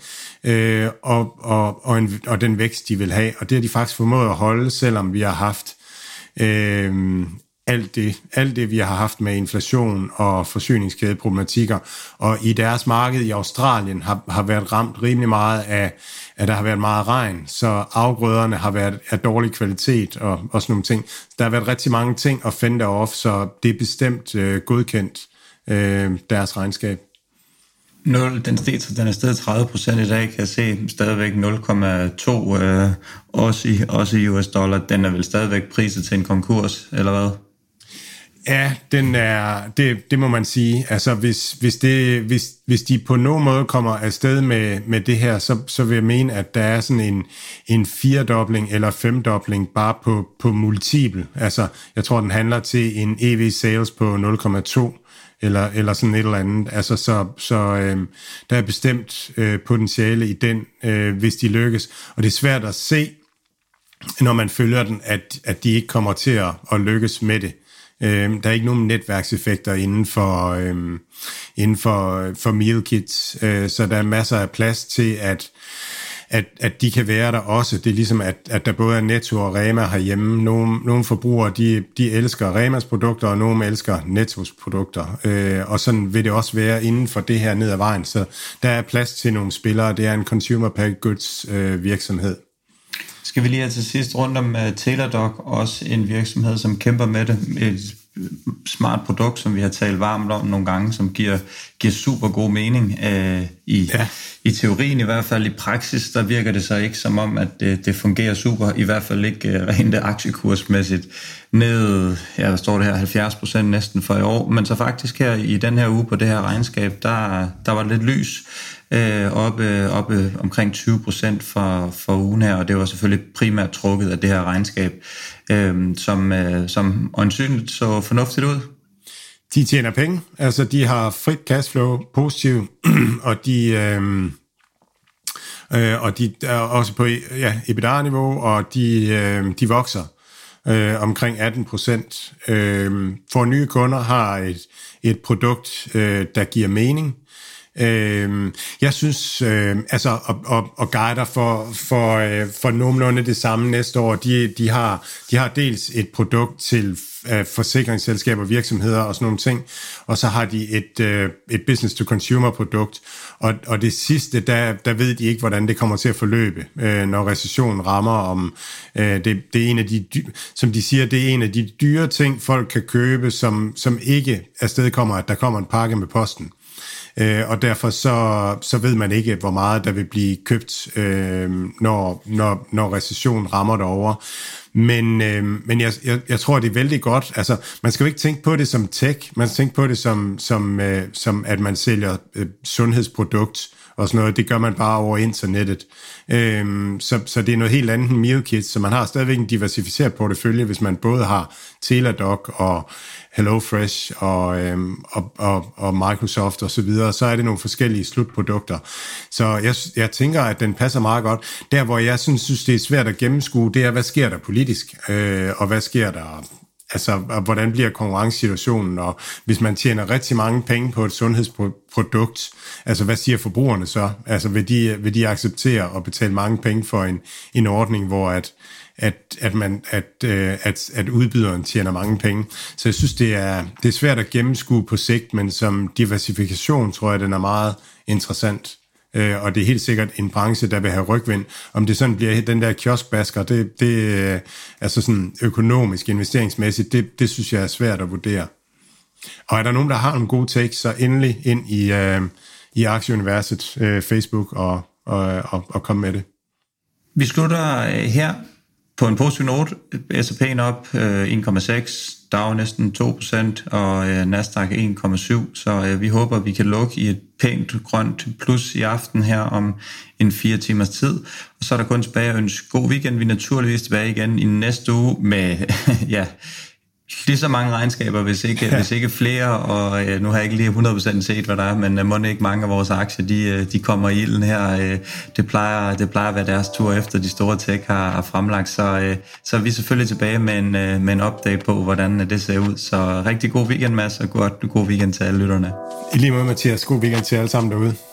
Øh, og, og, og, en, og den vækst, de vil have. Og det har de faktisk formået at holde, selvom vi har haft øh, alt det, alt det, vi har haft med inflation og forsyningskædeproblematikker. Og i deres marked i Australien har, har været ramt rimelig meget af, at der har været meget regn, så afgrøderne har været af dårlig kvalitet og, og sådan nogle ting. Der har været rigtig mange ting at fende off, så det er bestemt øh, godkendt øh, deres regnskab. 0, den, steg, den er stedet 30 procent i dag, kan jeg se. Stadigvæk 0,2 øh, også, i, også i US dollar. Den er vel stadigvæk priset til en konkurs, eller hvad? Ja, den er, det, det må man sige. Altså, hvis, hvis, det, hvis, hvis de på nogen måde kommer afsted med, med det her, så, så vil jeg mene, at der er sådan en, en firedobling eller femdobling bare på, på multiple. Altså, jeg tror, den handler til en EV sales på 0,2 eller, eller sådan et eller andet. Altså, så, så øh, der er bestemt øh, potentiale i den, øh, hvis de lykkes. Og det er svært at se, når man følger den, at, at de ikke kommer til at, at lykkes med det. Øh, der er ikke nogen netværkseffekter inden for, øh, inden for, for meal kits, øh, så der er masser af plads til, at, at, at de kan være der også. Det er ligesom, at, at der både er Netto og Rema herhjemme. Nogle, nogle forbrugere, de, de elsker Remas produkter, og nogle elsker Nettos produkter. Øh, og sådan vil det også være inden for det her ned ad vejen. Så der er plads til nogle spillere. Det er en consumer packaged goods øh, virksomhed. Skal vi lige have til sidst rundt om uh, Teladoc, også en virksomhed, som kæmper med det. Et smart produkt, som vi har talt varmt om nogle gange, som giver, giver super god mening uh, i, ja. i teorien i hvert fald. I praksis, der virker det så ikke som om, at det, det fungerer super, i hvert fald ikke uh, rent aktiekursmæssigt ned, ja, hvad står det her, 70 procent næsten for i år, men så faktisk her i den her uge på det her regnskab, der, der var lidt lys øh, op op omkring 20 procent for, for ugen her, og det var selvfølgelig primært trukket af det her regnskab, øh, som, øh, som øjensynligt så fornuftigt ud. De tjener penge, altså de har frit cashflow positiv, og de... Øh Øh, og de er også på ja, EBITDA-niveau, og de, øh, de vokser øh, omkring 18 procent. Øh, for nye kunder har et, et produkt, øh, der giver mening, Øh, jeg synes, øh, altså, og, og, og guider for, for, øh, for nogenlunde det samme næste år, de, de, har, de har dels et produkt til øh, forsikringsselskaber, virksomheder og sådan nogle ting, og så har de et, øh, et business-to-consumer produkt, og, og det sidste, der, der ved de ikke, hvordan det kommer til at forløbe, øh, når recessionen rammer om, øh, det, det er en af de, som de siger, det er en af de dyre ting, folk kan købe, som, som ikke afsted kommer, at der kommer en pakke med posten øh, og derfor så, så ved man ikke, hvor meget der vil blive købt, øh, når, når, når recessionen rammer derovre. Men, øh, men jeg, jeg, jeg tror, det er vældig godt. Altså, man skal jo ikke tænke på det som tech, man skal tænke på det som, som, øh, som at man sælger øh, sundhedsprodukt og sådan noget. Det gør man bare over internettet. Øhm, så, så det er noget helt andet end MealKit, så man har stadigvæk en diversificeret portefølje, hvis man både har Teladoc og HelloFresh og, øhm, og, og, og Microsoft og så videre, så er det nogle forskellige slutprodukter. Så jeg, jeg tænker, at den passer meget godt. Der, hvor jeg synes, synes det er svært at gennemskue, det er, hvad sker der politisk, øh, og hvad sker der Altså, hvordan bliver konkurrencesituationen, og hvis man tjener rigtig mange penge på et sundhedsprodukt, altså hvad siger forbrugerne så? Altså vil de, vil de acceptere at betale mange penge for en, en ordning, hvor at, at, at, man, at, øh, at, at udbyderen tjener mange penge. Så jeg synes, det er, det er svært at gennemskue på sigt, men som diversifikation tror jeg, den er meget interessant. Øh, og det er helt sikkert en branche, der vil have rygvind. Om det sådan bliver den der kioskbasker, det, det er altså sådan økonomisk, investeringsmæssigt, det, det synes jeg er svært at vurdere. Og er der nogen, der har en god take, så endelig ind i, øh, i Aktieuniverset, øh, Facebook og, og, og, og kom med det. Vi slutter øh, her på en positiv note, S&P'en op øh, 1,6, Dow næsten 2%, og øh, Nasdaq 1,7, så øh, vi håber, vi kan lukke i et pænt grønt plus i aften her om en fire timers tid. Og så er der kun tilbage at ønske god weekend. Vi er naturligvis tilbage igen i næste uge med ja, lige så mange regnskaber, hvis ikke, ja. hvis ikke flere, og øh, nu har jeg ikke lige 100% set, hvad der er, men øh, må ikke mange af vores aktier, de, øh, de kommer i ilden her. Øh, det, plejer, det plejer at være deres tur efter de store tech har, har fremlagt, så, øh, så er vi selvfølgelig tilbage med en, øh, med en update på, hvordan øh, det ser ud. Så rigtig god weekend, Mads, og god, god weekend til alle lytterne. I lige måde, Mathias. God weekend til alle sammen derude.